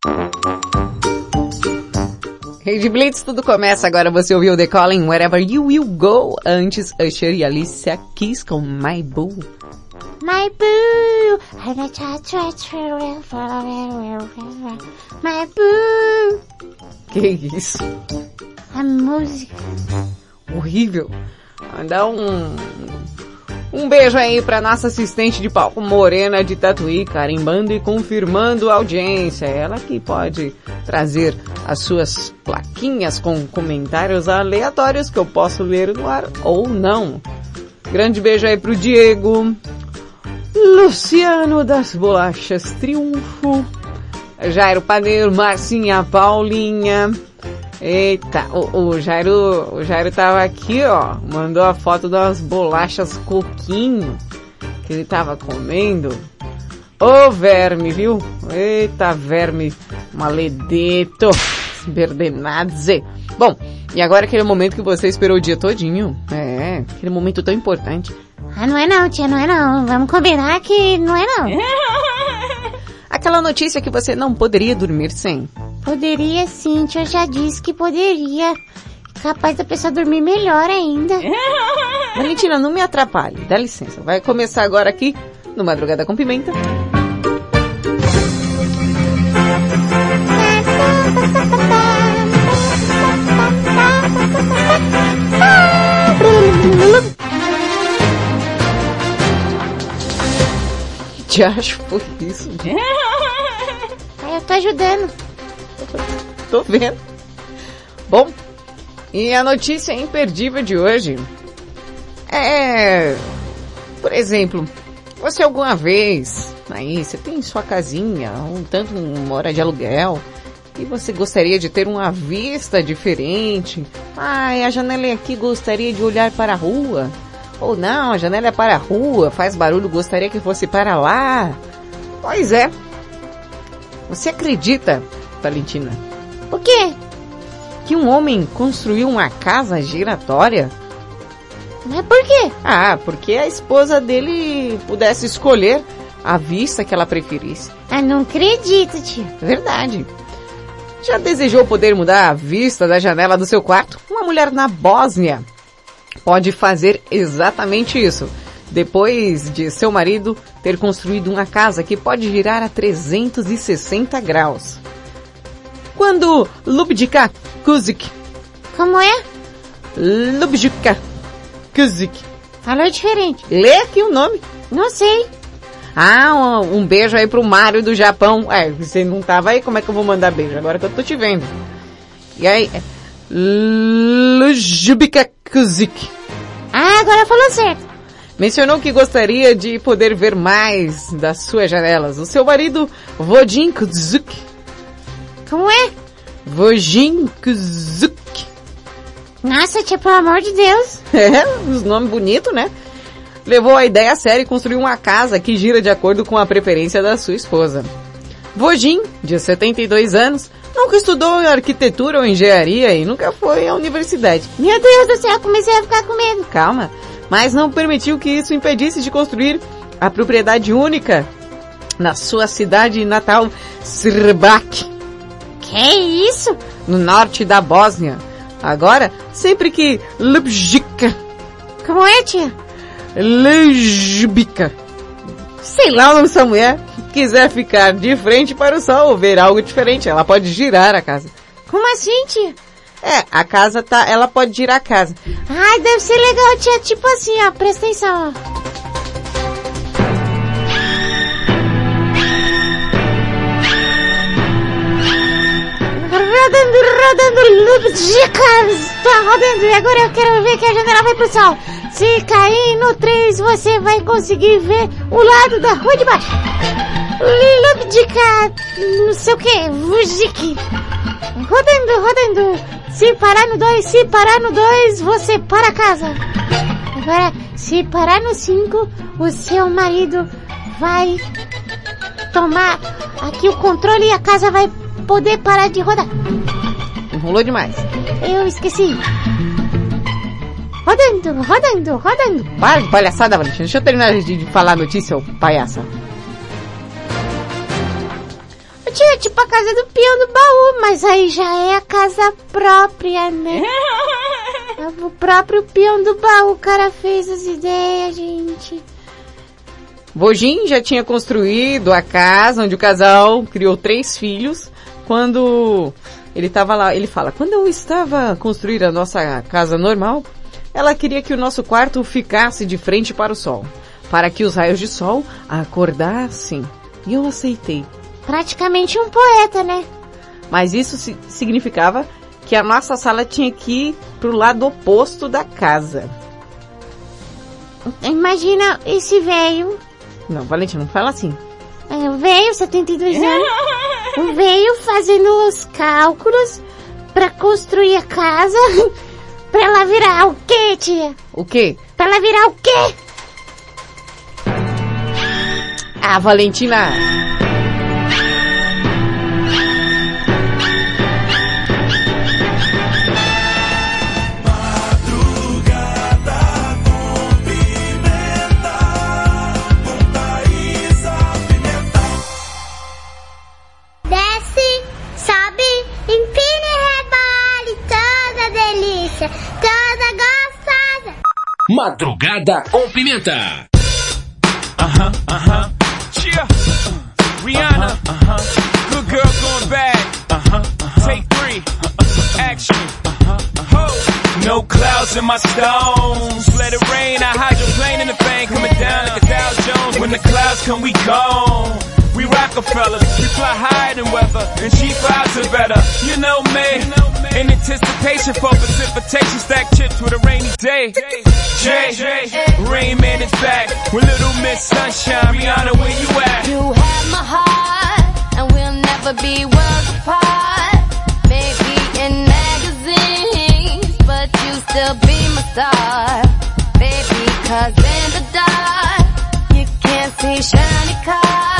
Rede Blitz, tudo começa agora. Você ouviu The Calling Wherever You Will Go. Antes, Usher e Alicia Keys com My Boo. My boo, I'm a My boo, Que isso? a música. Horrível. Mandar um... Um beijo aí pra nossa assistente de palco Morena de Tatuí, carimbando e confirmando a audiência. Ela que pode trazer as suas plaquinhas com comentários aleatórios que eu posso ler no ar ou não. Grande beijo aí pro Diego, Luciano das Bolachas Triunfo, Jairo Padeiro, Marcinha Paulinha. Eita, o, o Jairo, o Jairo tava aqui, ó, mandou a foto das bolachas coquinho que ele tava comendo. Ô verme, viu? Eita verme maledeto, berdenadze. Bom, e agora aquele momento que você esperou o dia todinho. É, aquele momento tão importante. Ah, não é não, tia, não é não. Vamos combinar que não é não. <laughs> Aquela notícia que você não poderia dormir sem. Poderia sim, tia já disse que poderia. Capaz da pessoa dormir melhor ainda. <laughs> Valentina, não me atrapalhe, dá licença. Vai começar agora aqui no Madrugada com Pimenta. Que acho foi isso? <laughs> Ai, eu tô ajudando. Tô vendo. Bom, e a notícia imperdível de hoje é, por exemplo, você alguma vez, aí, você tem sua casinha, um tanto mora de aluguel, e você gostaria de ter uma vista diferente. Ai, a janela aqui, gostaria de olhar para a rua. Ou não, a janela é para a rua, faz barulho, gostaria que fosse para lá. Pois é. Você acredita, Valentina? O quê? Que um homem construiu uma casa giratória? Mas por quê? Ah, porque a esposa dele pudesse escolher a vista que ela preferisse. Ah, não acredito, tia. Verdade. Já desejou poder mudar a vista da janela do seu quarto? Uma mulher na Bósnia pode fazer exatamente isso. Depois de seu marido ter construído uma casa que pode girar a 360 graus. Quando Lubdika Kuzik. Como é? Lubdika Kuzik. Falou diferente. Lê aqui o nome. Não sei. Ah, um, um beijo aí pro Mário do Japão. É, você não tava aí, como é que eu vou mandar beijo? Agora que eu tô te vendo. E aí, é, Lujubika Kuzik. Ah, agora falou certo. Mencionou que gostaria de poder ver mais das suas janelas. O seu marido, Vodin Kuzik. Como é? Vodin Kuzik. Nossa, tia, pelo amor de Deus. <laughs> É, os nomes bonitos, né? Levou a ideia a sério e construiu uma casa que gira de acordo com a preferência da sua esposa. Vojin, de 72 anos, nunca estudou arquitetura ou engenharia e nunca foi à universidade. Meu Deus do céu, comecei a ficar com medo. Calma, mas não permitiu que isso impedisse de construir a propriedade única na sua cidade natal, Srbak. Que isso? No norte da Bósnia. Agora, sempre que Lubjica... Como é, tia? Lujbica. Sei lá o nome dessa mulher. Quiser ficar de frente para o sol ver algo diferente, ela pode girar a casa. Como assim, tia? É, a casa tá, ela pode girar a casa. Ai, deve ser legal, tia. Tipo assim, ó, presta atenção, ó. Rodando, rodando, loop dicas. Tá rodando e agora eu quero ver que a janela vai pro sol. Se cair no 3, você vai conseguir ver o lado da rua de baixo. Loop dica, não sei o que, Vujik. Rodando, rodando. Se parar no 2, se parar no 2, você para casa. Agora, se parar no 5, o seu marido vai tomar aqui o controle e a casa vai poder parar de rodar. Enrolou demais. Eu esqueci. Rodando, rodando, rodando. Para de palhaçada, Valentina. Deixa eu terminar de, de falar a notícia, ô palhaça. Eu tinha tipo a casa do peão do baú, mas aí já é a casa própria, né? <laughs> o próprio peão do baú, o cara fez as ideias, gente. Vojin já tinha construído a casa onde o casal criou três filhos. Quando ele estava lá, ele fala, quando eu estava a construir a nossa casa normal, ela queria que o nosso quarto ficasse de frente para o sol, para que os raios de sol acordassem. E eu aceitei. Praticamente um poeta, né? Mas isso si- significava que a nossa sala tinha que ir pro lado oposto da casa. Imagina esse velho, Não, Valentina, não fala assim. é, o velho, 72 anos, o velho fazendo os cálculos pra construir a casa, <laughs> pra ela virar o quê, tia? O quê? Pra ela virar o quê? Ah, Valentina! delícia, toda gostosa. Madrugada com pimenta. Aham, uh aham. -huh, uh -huh. Cheer. Uh, Rihanna. Uh-huh, uh-huh. Good girl going bad. Uh-huh, uh-huh. Take three. Uh-huh. Action. Uh-huh, uh-huh. No clouds in my stones. Let it rain. I hydroplane in the bank. Coming down like a Dow Jones. When the clouds come, we gone. We Rockefellers. We fly higher than weather. And she flies are better. You know me. You know In anticipation for precipitation, stack chips with a rainy day. J, Rain Man is back with Little Miss Sunshine. Rihanna, where you at? You have my heart, and we'll never be worlds apart. Maybe in magazines, but you still be my star. Baby, cause in the dark, you can't see shiny cars.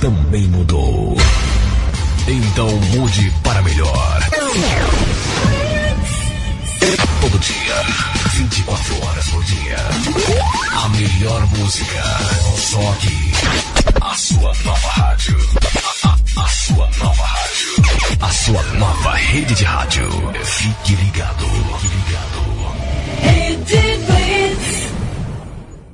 Também mudou. Então mude para melhor. Todo dia, 24 horas por dia. A melhor música. Só aqui. A sua nova rádio. A, a- a sua nova rádio. A sua nova rede de rádio. Fique ligado. Fique ligado.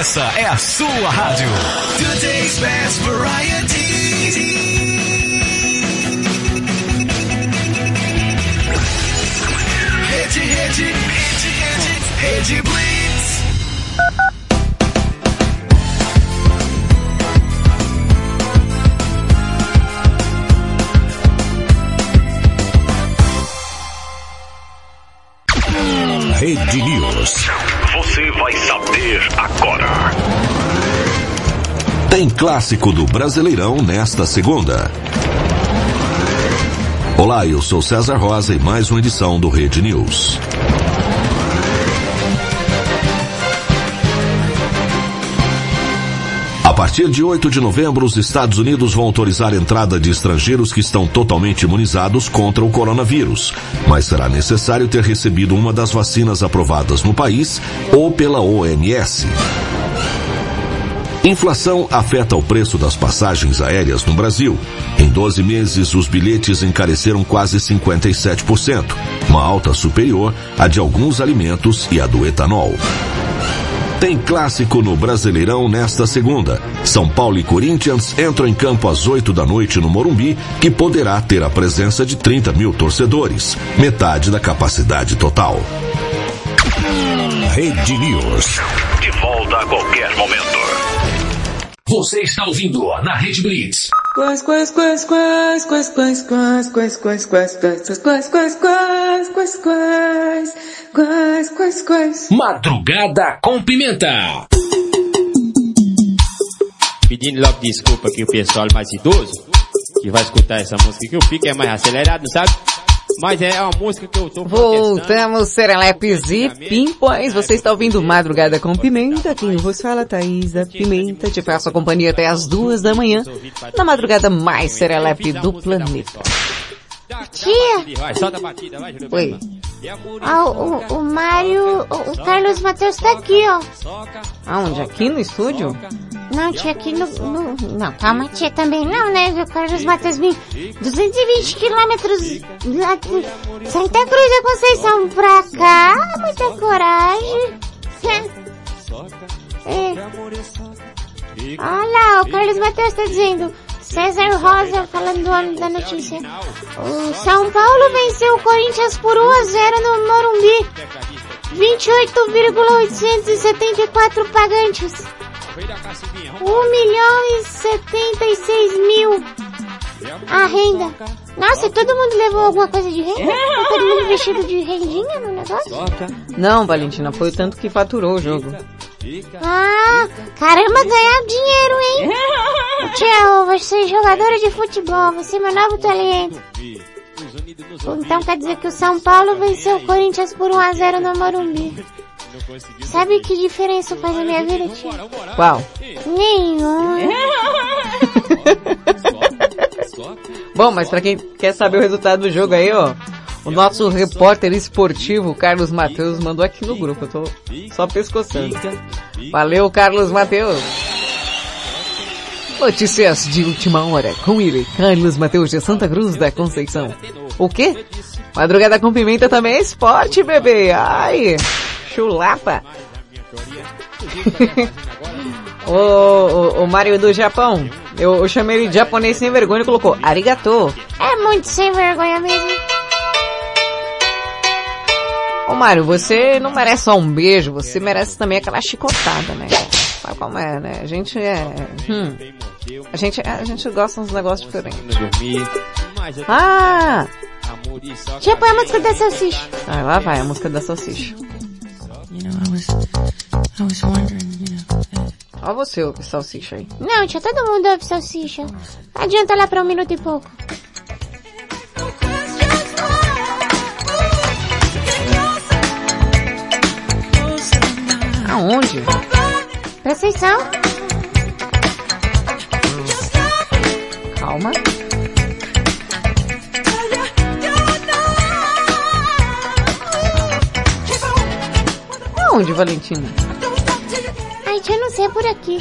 Essa é a sua rádio. Today's best variety. Rede News. Você vai saber agora. Tem clássico do Brasileirão nesta segunda. Olá, eu sou César Rosa e mais uma edição do Rede News. Partir de 8 de novembro, os Estados Unidos vão autorizar a entrada de estrangeiros que estão totalmente imunizados contra o coronavírus, mas será necessário ter recebido uma das vacinas aprovadas no país ou pela OMS. Inflação afeta o preço das passagens aéreas no Brasil. Em 12 meses, os bilhetes encareceram quase 57%, uma alta superior à de alguns alimentos e à do etanol. Tem clássico no Brasileirão nesta segunda. São Paulo e Corinthians entram em campo às 8 da noite no Morumbi, que poderá ter a presença de 30 mil torcedores, metade da capacidade total. Rede News. De volta a qualquer momento. Você está ouvindo na Rede Blitz. Quais, quais, quais, quais, quais, quais, quais, quais, quais, quais, quais, quais, quais, quais, quais, quais, quais, quais, quais. Madrugada com Pimenta. Pedindo logo desculpa aqui o pessoal mais idoso que vai escutar essa música que o pique é mais acelerado, sabe? Mas é uma música que eu tô Voltamos, Serelepes e Pimpões. Você está ouvindo Madrugada com Pimenta. Quem vos fala, Thaís da Pimenta. Te faço a companhia até as duas da manhã, na madrugada mais serelepe do planeta. Tia. Oi. Ah, o, o Mário, o, o Carlos Matheus tá aqui, ó. Aonde? Aqui no estúdio? Não, tia, aqui no, no... Não, calma, tia, também não, né? O Carlos Matheus vem 220 quilômetros Santa Cruz da Conceição pra cá. Muita coragem. É. Olha lá, o Carlos Matheus tá dizendo... César Rosa falando do homem da notícia. O São Paulo venceu o Corinthians por 1 a 0 no Morumbi. 28,874 pagantes. 1 milhão e 76 mil a renda. Nossa, todo mundo levou alguma coisa de renda? Todo mundo vestido de rendinha no negócio? Não, Valentina, foi o tanto que faturou o jogo. Ah, caramba, ganhar dinheiro, hein? Tia, eu vou ser jogadora de futebol, vou ser meu novo talento. Então quer dizer que o São Paulo venceu o Corinthians por 1x0 no Morumbi. <laughs> Sabe que diferença faz na minha vida, tia? Qual? Nenhuma. <laughs> Bom, mas pra quem quer saber o resultado do jogo aí, ó, o nosso repórter esportivo, Carlos Matheus, mandou aqui no grupo. Eu tô só pescoçando. Valeu, Carlos Matheus. Notícias de última hora com ele, Carlos Matheus de Santa Cruz da Conceição. O quê? Madrugada com pimenta também é esporte, bebê. Ai, chulapa. <laughs> Ô, ô, ô Mário do Japão, eu, eu chamei ele de japonês sem vergonha e colocou arigato. É muito sem vergonha mesmo. Ô Mário, você não merece só um beijo, você merece também aquela chicotada, né? Sabe como é, né? A gente é... Hum, a gente, a gente gosta uns negócios diferentes. Ah! Já põe a música da salsicha. Ah, lá vai a música da salsicha. Know, Ó você, ô salsicha aí. Não, tia, todo mundo ouve salsicha. Adianta lá pra um minuto e pouco. Aonde? Presta atenção. Calma. Aonde, Valentina? Ai, tia, não sei, é por aqui.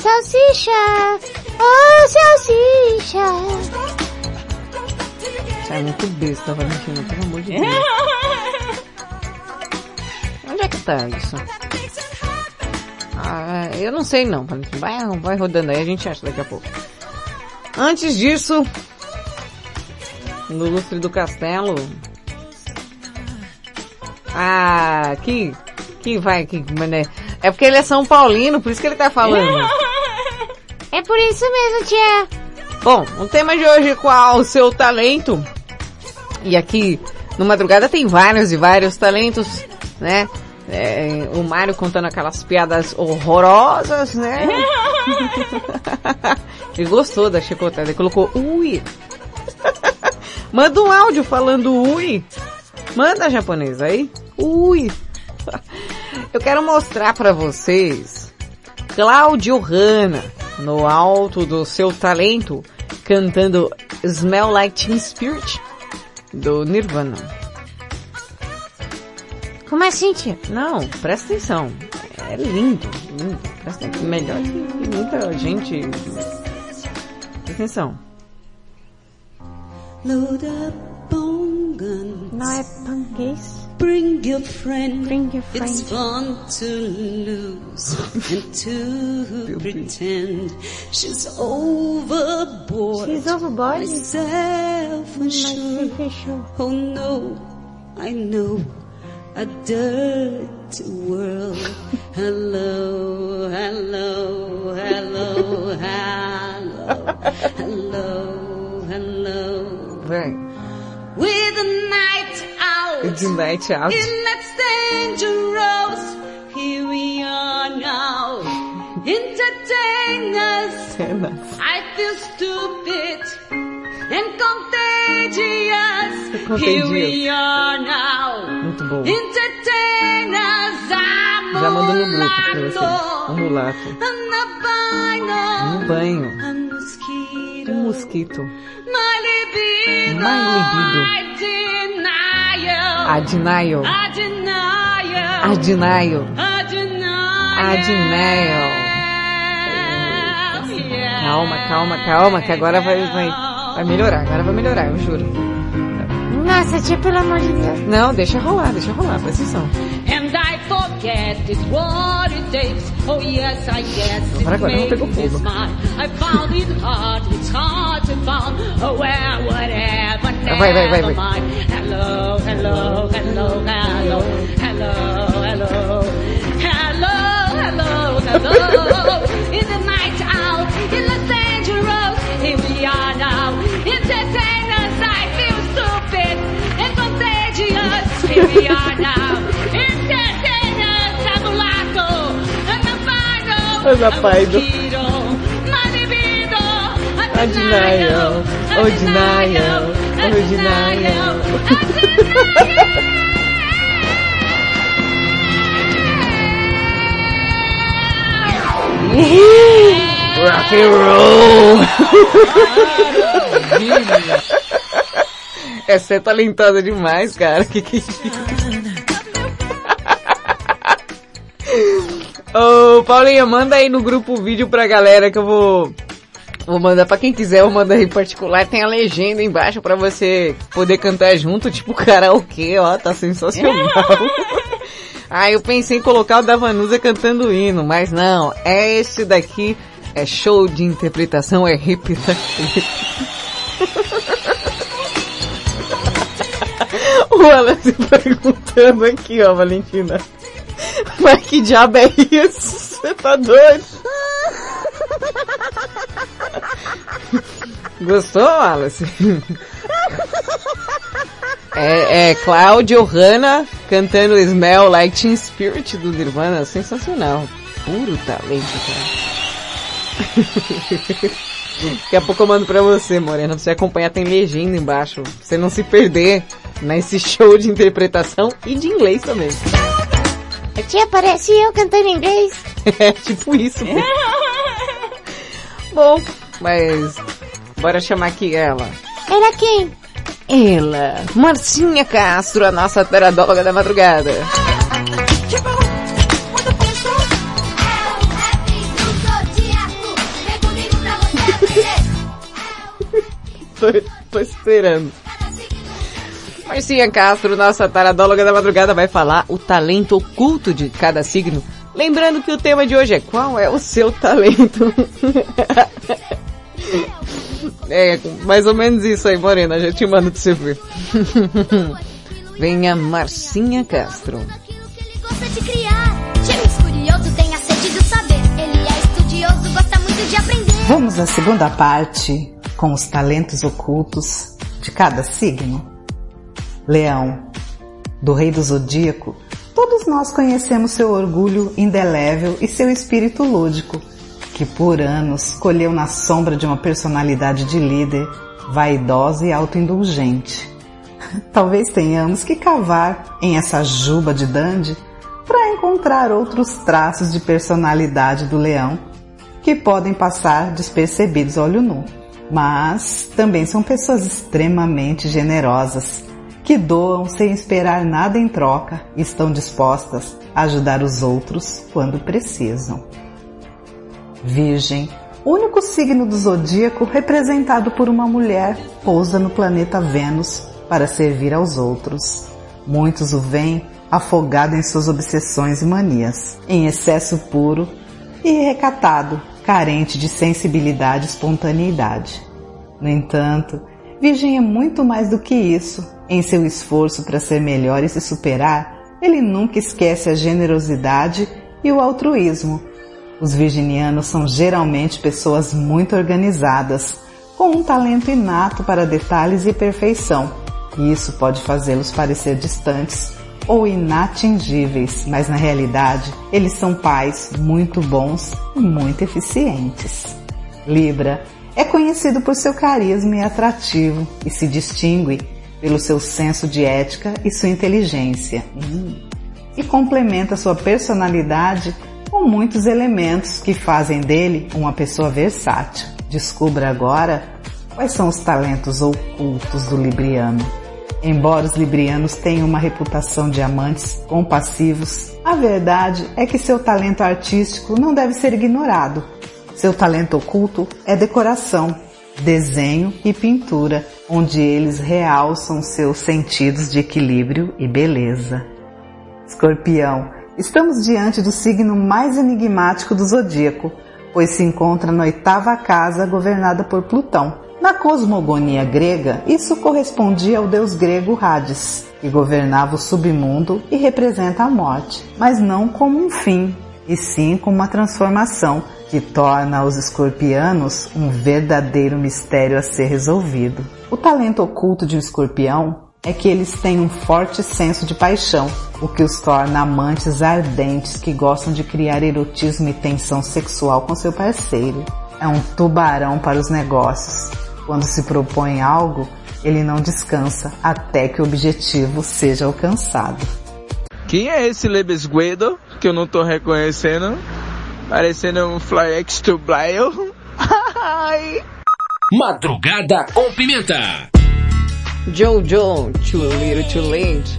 Salsicha! Oh, salsicha! Você é muito besta, Valentina, pelo amor de Deus. <laughs> Onde é que tá isso? Ah, eu não sei não. Vai, vai rodando aí, a gente acha daqui a pouco. Antes disso, no lustre do castelo. Ah, que, que vai, que, mané. É porque ele é São Paulino, por isso que ele tá falando. <laughs> É por isso mesmo, tia. Bom, o tema de hoje é qual o seu talento? E aqui no Madrugada tem vários e vários talentos, né? É, o Mário contando aquelas piadas horrorosas, né? <laughs> Ele gostou da chicotada, ele colocou ui. <laughs> Manda um áudio falando ui. Manda japonês aí. Ui. <laughs> Eu quero mostrar pra vocês Cláudio Hanna no alto do seu talento cantando Smell Like Teen Spirit do Nirvana. Como assim, tia? Não, presta atenção. É lindo, lindo. Presta atenção. Melhor que muita gente. Presta atenção. Não é panguês. Bring your friend. Bring your friend. It's fun to lose and to pretend she's overboard. She's overboard? Myself unsure. Oh no, I know a dirty world. Hello, hello, hello, hello, hello, hello. Vai. With the night out. It's a night out. In that dangerous. Here we are now. <laughs> Entertain us. I feel stupid Contagious. Here we are now. Muito bom. Entertain us. I'm Já mandou no grupo pra vocês. Um mulato. No banho. A mosquito. Um mosquito. My libido. Denial. A denial. A denial. I denial. A denial. Calma, calma, calma, que agora vai, vai, vai melhorar. Agora vai melhorar, eu juro. Nossa, tia, pelo amor de Deus. Não, deixa rolar, deixa rolar, presta atenção. And I forget it's what it takes. Oh yes, I guess Agora, agora não pegou me fogo. smile. I found it hard, it's hard to find. Oh well, whatever, Vai, vai, vai, never vai. mind. Hello, hello, hello, hello, hello, hello, hello, hello, hello. Ana Paido. A denial. O denial. O denial. Rock and roll! <laughs> Essa é talentosa demais, cara. Que que é? Ô, Paulinha, manda aí no grupo o vídeo pra galera que eu vou... Vou mandar pra quem quiser, eu mando aí em particular. Tem a legenda embaixo pra você poder cantar junto, tipo karaokê, ó, tá sensacional. <laughs> Ah, eu pensei em colocar o da Vanusa cantando o hino, mas não, é esse daqui, é show de interpretação, é repita. <laughs> o Wallace <laughs> perguntando aqui, ó, Valentina. Mas que diabo é isso? <laughs> Você tá doido? <laughs> Gostou, Wallace? É, é Cláudio Hanna cantando Smell Like Teen Spirit do Nirvana. Sensacional. Puro talento, cara. Daqui a pouco eu mando pra você, Morena. Pra você acompanhar, tem legenda embaixo. Pra você não se perder nesse <laughs> show de interpretação e de inglês também. Tia, parece eu cantando inglês. <laughs> É tipo isso. <laughs> Bom, mas bora chamar aqui ela. Era quem? Ela, Marcinha Castro, a nossa teradóloga da madrugada. Tô, tô esperando. Marcinha Castro, nossa taradóloga da madrugada, vai falar o talento oculto de cada signo. Lembrando que o tema de hoje é qual é o seu talento? <laughs> é, mais ou menos isso aí, Morena, já te mando pra você ver. <laughs> Venha Marcinha Castro. a. Vamos à segunda parte com os talentos ocultos de cada signo. Leão, do rei do zodíaco, todos nós conhecemos seu orgulho indelével e seu espírito lúdico, que por anos colheu na sombra de uma personalidade de líder, vaidosa e autoindulgente. <laughs> Talvez tenhamos que cavar em essa juba de dandy para encontrar outros traços de personalidade do leão que podem passar despercebidos olho nu. Mas também são pessoas extremamente generosas, que doam sem esperar nada em troca e estão dispostas a ajudar os outros quando precisam. Virgem, único signo do zodíaco representado por uma mulher, pousa no planeta Vênus para servir aos outros. Muitos o veem afogado em suas obsessões e manias, em excesso puro e recatado, carente de sensibilidade e espontaneidade. No entanto, Virgem é muito mais do que isso. Em seu esforço para ser melhor e se superar, ele nunca esquece a generosidade e o altruísmo. Os virginianos são geralmente pessoas muito organizadas, com um talento inato para detalhes e perfeição, e isso pode fazê-los parecer distantes ou inatingíveis, mas na realidade eles são pais muito bons e muito eficientes. Libra é conhecido por seu carisma e atrativo e se distingue pelo seu senso de ética e sua inteligência. Hum. E complementa sua personalidade com muitos elementos que fazem dele uma pessoa versátil. Descubra agora quais são os talentos ocultos do Libriano. Embora os librianos tenham uma reputação de amantes compassivos, a verdade é que seu talento artístico não deve ser ignorado. Seu talento oculto é decoração, desenho e pintura, onde eles realçam seus sentidos de equilíbrio e beleza. Escorpião, estamos diante do signo mais enigmático do zodíaco, pois se encontra na oitava casa governada por Plutão. Na cosmogonia grega, isso correspondia ao deus grego Hades, que governava o submundo e representa a morte, mas não como um fim, e sim como uma transformação que torna os escorpianos um verdadeiro mistério a ser resolvido. O talento oculto de um escorpião é que eles têm um forte senso de paixão, o que os torna amantes ardentes que gostam de criar erotismo e tensão sexual com seu parceiro. É um tubarão para os negócios. Quando se propõe algo, ele não descansa até que o objetivo seja alcançado. Quem é esse Lebesguedo que eu não tô reconhecendo? Parecendo um Fly X to Blyle. <laughs> Madrugada com Pimenta. Jojo, Too Little Too Late.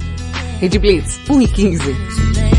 Red Blitz, 1 e 15.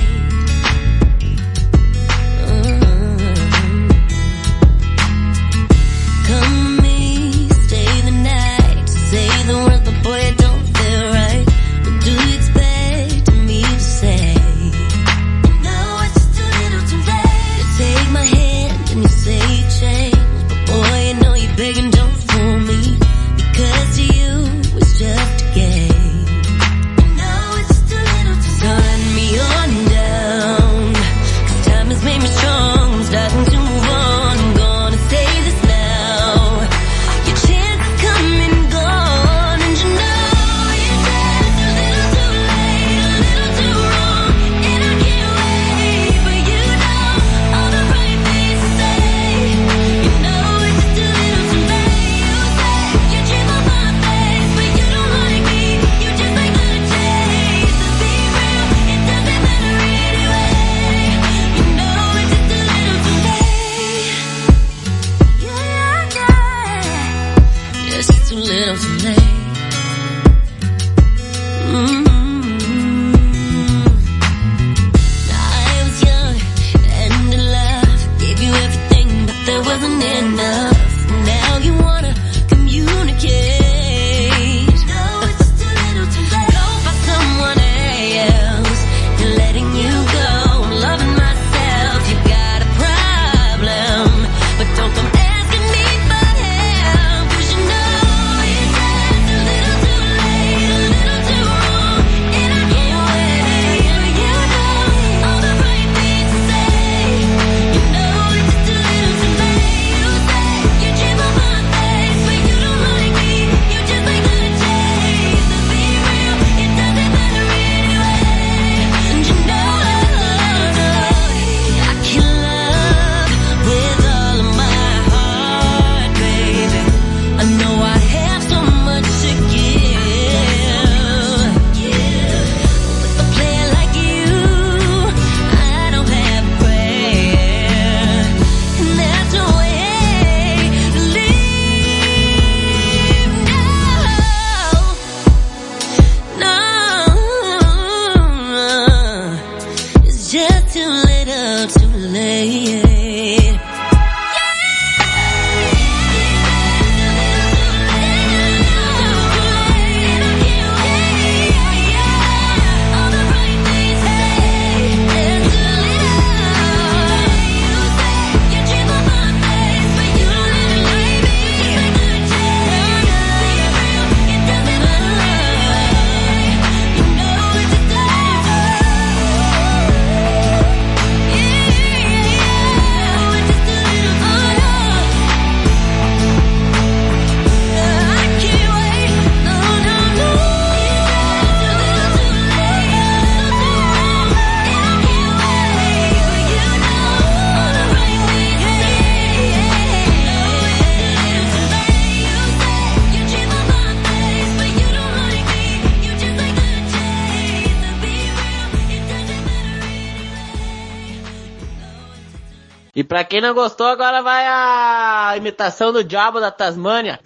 E pra quem não gostou, agora vai a imitação do diabo da Tasmânia.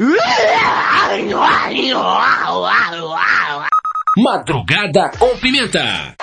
Madrugada com pimenta.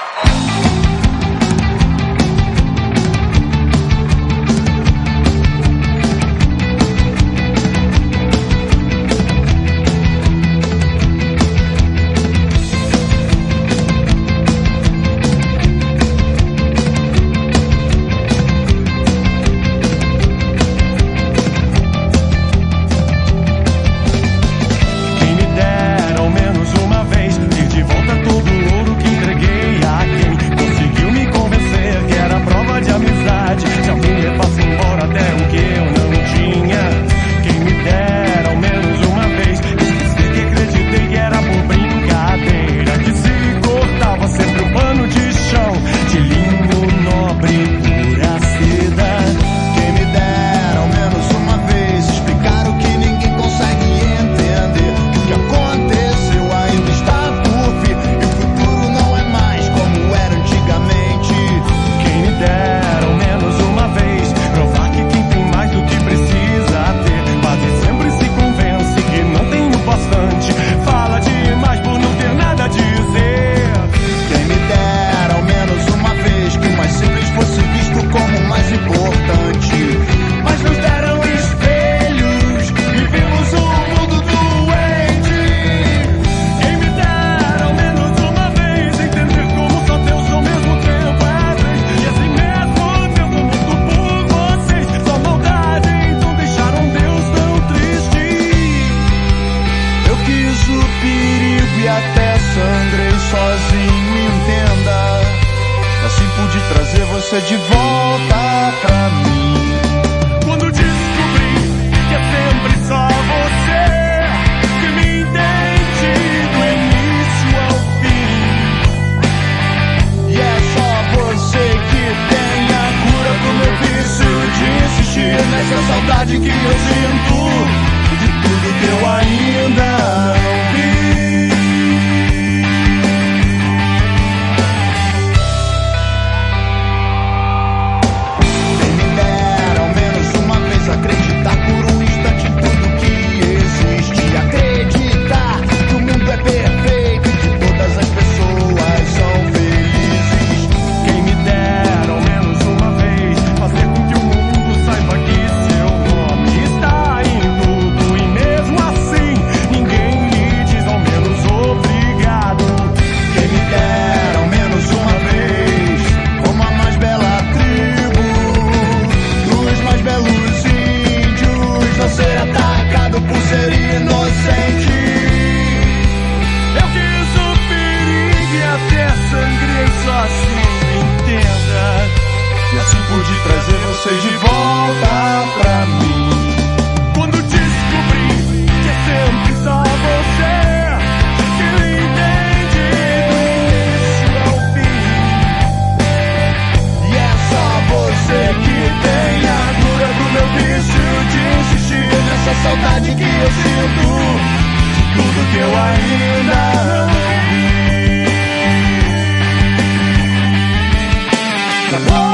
Oh.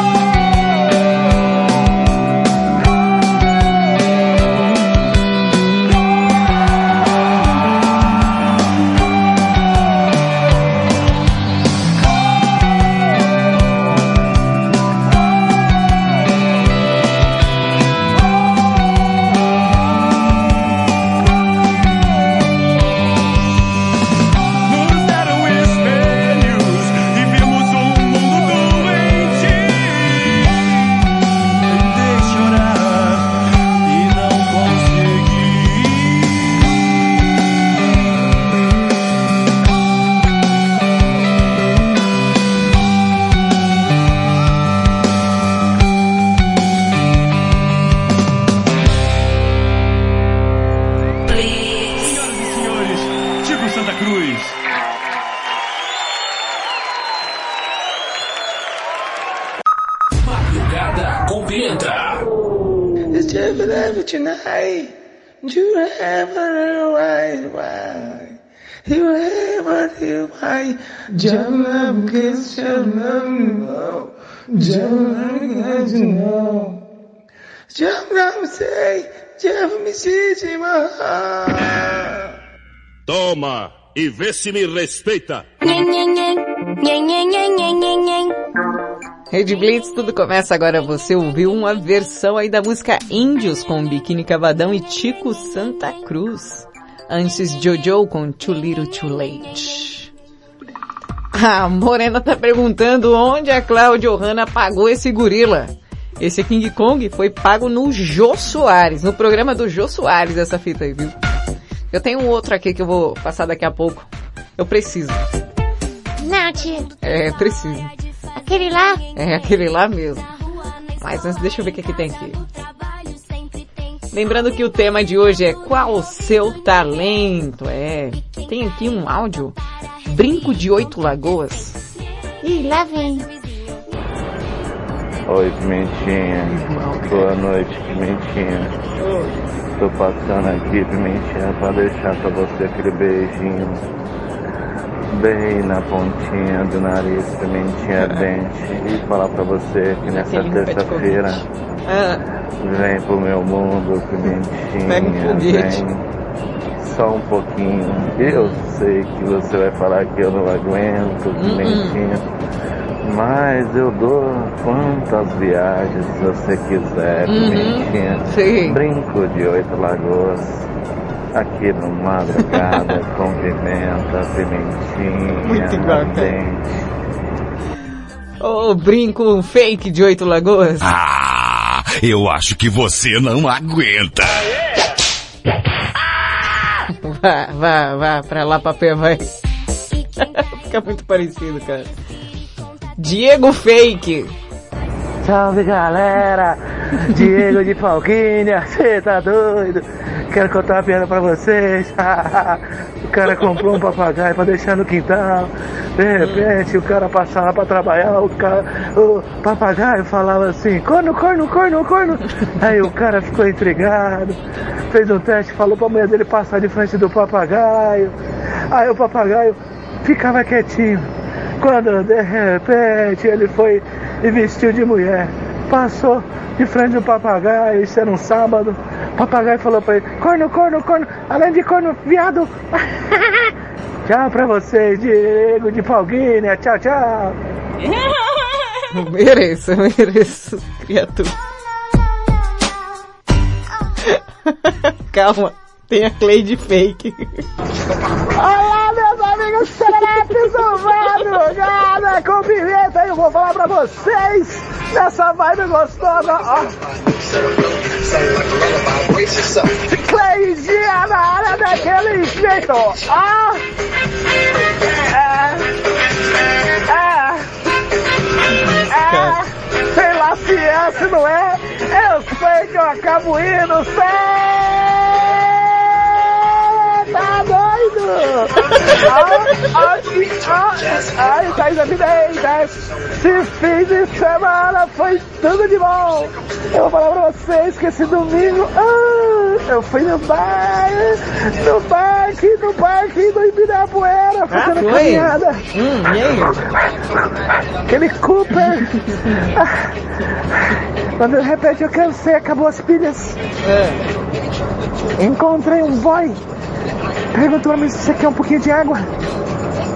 Vê se me respeita. Rede Blitz, tudo começa agora. Você ouviu uma versão aí da música Índios com Biquíni Cavadão e Tico Santa Cruz. Antes Jojo com Too Little Too Late. A Morena tá perguntando onde a Cláudia Hanna pagou esse gorila. Esse King Kong foi pago no Jô Soares, no programa do Jô Soares, essa fita aí, viu? Eu tenho um outro aqui que eu vou passar daqui a pouco. Eu preciso. Não, tia. É, preciso. Aquele lá? É aquele lá mesmo. Mas antes, deixa eu ver o que, que tem aqui. Lembrando que o tema de hoje é qual o seu talento? É, tem aqui um áudio. Brinco de Oito Lagoas. Ih, lá vem. Oi, Pimentinha. Boa noite, Pimentinha. Tô passando aqui, Pimentinha, pra deixar pra você aquele beijinho. Bem na pontinha do nariz, Pimentinha dente. E falar pra você que nessa terça-feira vem pro meu mundo, Pimentinha. Vem só um pouquinho. Eu sei que você vai falar que eu não aguento, Pimentinha. Mas eu dou quantas viagens você quiser, Uhum. Pimentinha. Sim. Brinco de Oito Lagoas. Aqui no Madrugada <laughs> com pimenta, pimentinha, Muito igual, cara. dente. Ô, brinco fake de Oito Lagoas. Ah, eu acho que você não aguenta. Vá, vá, vá pra lá, papel, vai. <laughs> Fica muito parecido, cara. Diego Fake. Salve galera, Diego de Falquinha, <laughs> cê tá doido? Quero contar uma piada pra vocês. <laughs> o cara comprou um papagaio pra deixar no quintal. De repente o cara passava pra trabalhar, o, cara, o papagaio falava assim, corno, corno, corno, corno. Aí o cara ficou intrigado, fez um teste, falou pra mulher dele passar de frente do papagaio. Aí o papagaio ficava quietinho. Quando de repente ele foi e vestiu de mulher, passou de frente do papagaio, isso era um sábado. O papagaio falou pra ele: corno, corno, corno, além de corno, viado. <laughs> tchau pra vocês, Diego de Palguinha, tchau, tchau. <laughs> Mereço, mereço, criatura. <laughs> Calma, tem a Cleide Fake. Olá, meus amigos serelepes do Madrugada com pimenta. Eu vou falar pra vocês nessa vibe gostosa. Ó. Cleidinha na área daquele jeito. Ó. É. É. É. Sei lá se é, se não é. Eu sei que eu acabo indo. Sei. Ai, tá evidente. Esse fim de semana foi tudo de bom. Eu vou falar pra vocês que esse domingo ah, eu fui no bar, no parque, no parque do Ibirapuera, fazendo foi? caminhada. Hum, e aí? Aquele Cooper. Ah, Quando de repente eu cansei, acabou as pilhas. Encontrei um boy. Perguntou a mim se você quer um pouquinho de água.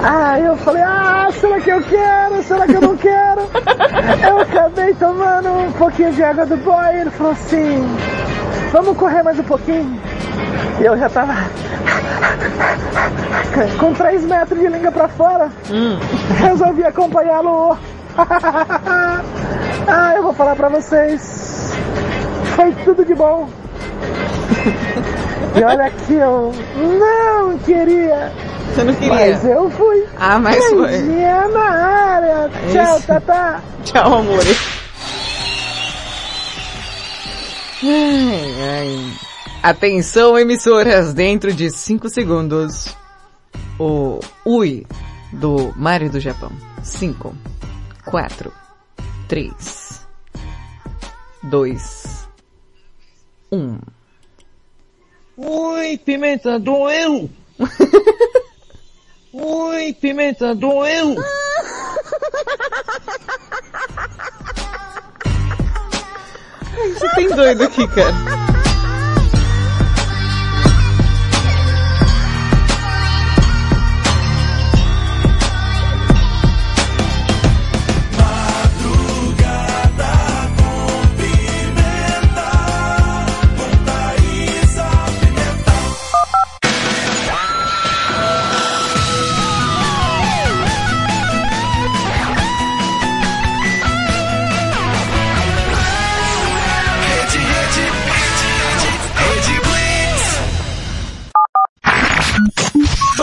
Ah, eu falei, ah, será que eu quero? Será que eu não quero? <laughs> eu acabei tomando um pouquinho de água do boy. Ele falou assim, vamos correr mais um pouquinho. E eu já tava com 3 metros de língua pra fora. Resolvi acompanhá-lo. <laughs> ah, eu vou falar pra vocês. Foi tudo de bom. <laughs> E olha que eu não queria. Você não queria? Mas eu fui. Ah, mas foi. Beijinha na área. Tchau, Isso. Tata. <laughs> Tchau, amor. Ai, ai. Atenção, emissoras, dentro de 5 segundos. O Ui do Mario do Japão. 5, 4, 3, 2, 1. Oi, pimenta, doeu! <laughs> Oi, pimenta, doeu! Você tem doido aqui, cara.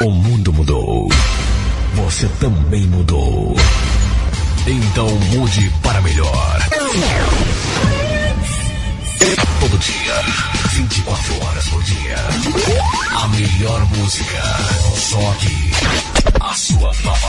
O mundo mudou. Você também mudou. Então mude para melhor. Todo dia, 24 horas por dia. A melhor música. Só aqui. A sua nova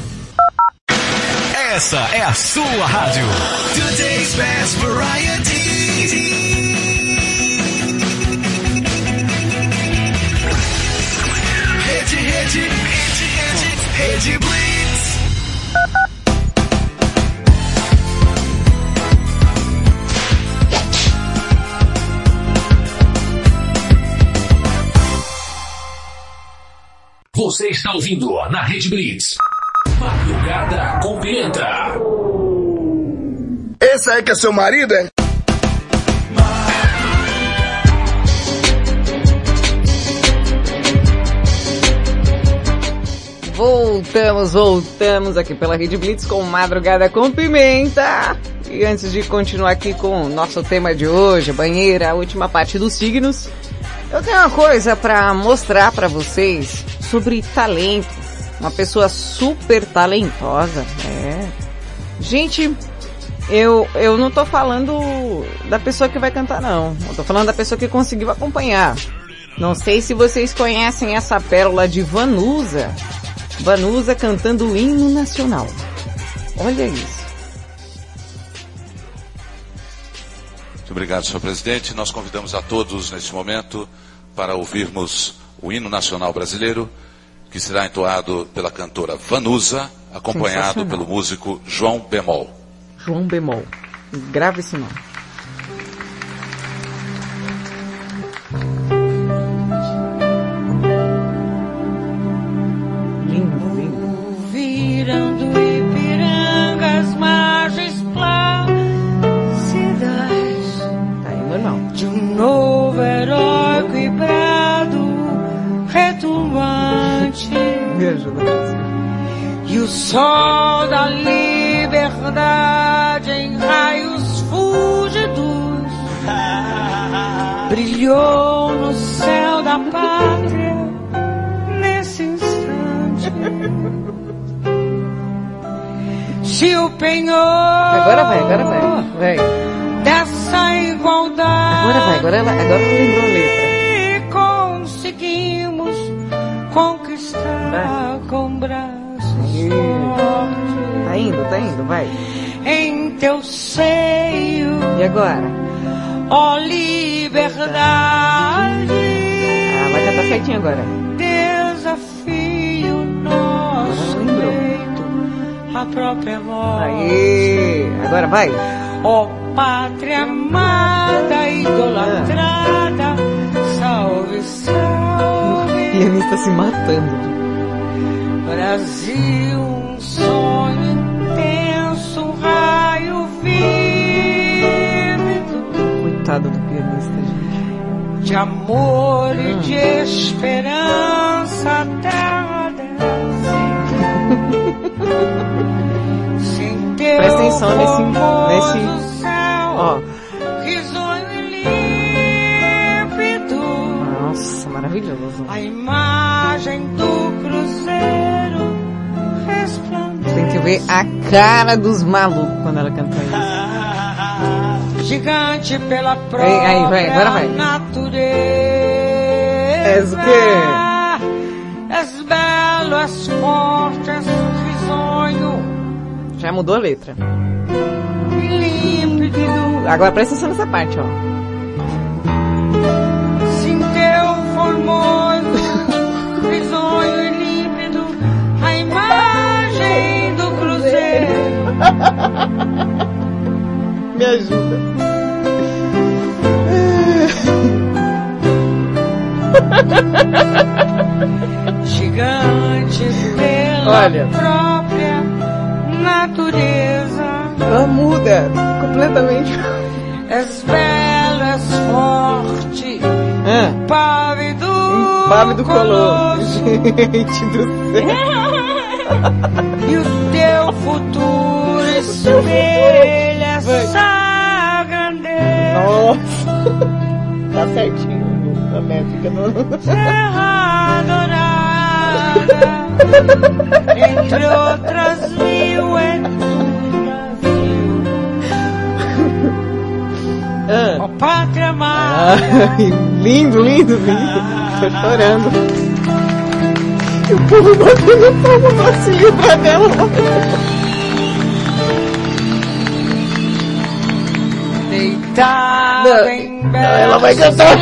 Essa é a sua rádio. Today's best variety. Rede, rede, rede, rede, rede Blitz. Você está ouvindo na Rede Blitz. Madrugada com Pimenta. Esse aí que é seu marido, é? Voltamos, voltamos aqui pela Rede Blitz com Madrugada com Pimenta. E antes de continuar aqui com o nosso tema de hoje, banheira, a última parte dos signos, eu tenho uma coisa para mostrar para vocês sobre talento. Uma pessoa super talentosa, é. Gente, eu, eu não tô falando da pessoa que vai cantar não. Eu tô falando da pessoa que conseguiu acompanhar. Não sei se vocês conhecem essa pérola de Vanusa. Vanusa cantando o hino nacional. Olha isso. Muito obrigado, senhor presidente. Nós convidamos a todos neste momento para ouvirmos o hino nacional brasileiro, que será entoado pela cantora Vanusa, acompanhado pelo músico João Bemol. João Bemol. Grave esse nome. Lindo, lindo. Virando Ipiranga, as margens plácidas Tá aí, normal. de um novo Brasil. E o sol da liberdade em raios fúlgidos <laughs> brilhou no céu da pátria nesse instante. Se o penhor Agora vai, agora vai. Vai. dessa igualdade Agora vai, agora agora lembrou a letra. Braços fortes Tá indo, tá indo, vai. em teu seio, E agora? ó liberdade. Ah, vai cantar certinho agora. Desafio nosso peito, a própria voz. Aê! Agora vai. Ó pátria amada, idolatrada, salve, salve. Pianista se matando. Brasil, um sonho intenso, um raio vívido Coitado do pianista, gente. de amor e de esperança, <laughs> teu Presta atenção nesse- nesse- Ó. maravilhoso. A imagem do cruzeiro resplandece. Tem que ver a cara dos malucos quando ela canta isso. <laughs> Gigante pela própria Ei, aí, vai, agora vai. natureza. És o quê? És belo, és forte, és risonho Já mudou a letra. límpido. Agora presta atenção nessa parte, ó. Teu formoso, risonho e límpido, a imagem do cruzeiro. <laughs> Me ajuda. <laughs> Gigantes pela Olha. própria natureza. Ela muda completamente. És belo, és forte, Ah, pávido, pávido color. colosso. Gente do céu. E o teu futuro espelha essa grandeza. Nossa. Tá certinho a métrica. Não... Terra dourada, entre outras mil é Brasil. Ó pátria amada, Ai, lindo, lindo, lindo. Tô chorando. E o povo batendo palma pra se livrar dela. deitada em não, ela vai cantar.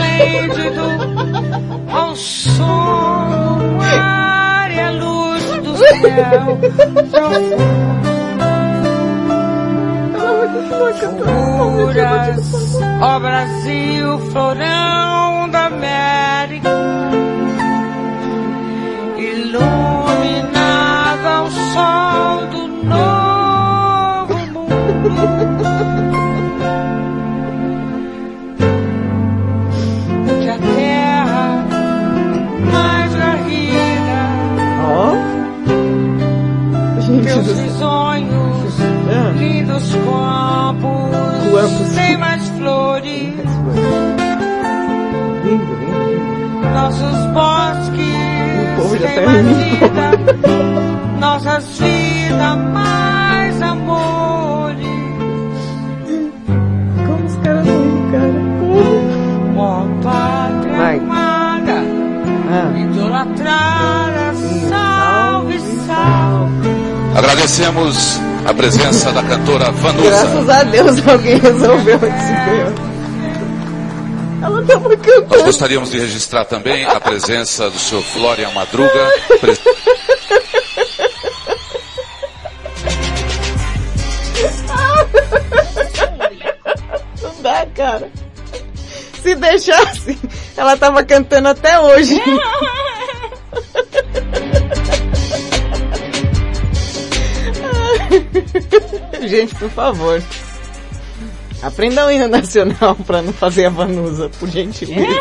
ao som mar e a luz do céu Fulguras, ó Brasil, florão da América, iluminado ao sol do novo mundo. Que a terra mais garrida, Ó. Gente teus do risonhos, lindos campos, sem mais flores, Lindo, lindo. nossos bosques, povo já tá rindo. vida, nossas vidas mais amores. Como os caras riem, cara? Como? Ó pátria Vai. amada, Ah. idolatrada, salve, salve. Agradecemos a presença da cantora Vanusa. Graças a Deus alguém resolveu esse problema. Ela tava Nós cantando. gostaríamos de registrar também a presença do senhor Florian Madruga, pre- Não dá, cara. Se deixasse, ela tava cantando até hoje. Gente, por favor. Aprenda o hino nacional pra não fazer a vanusa, por gentileza. <laughs>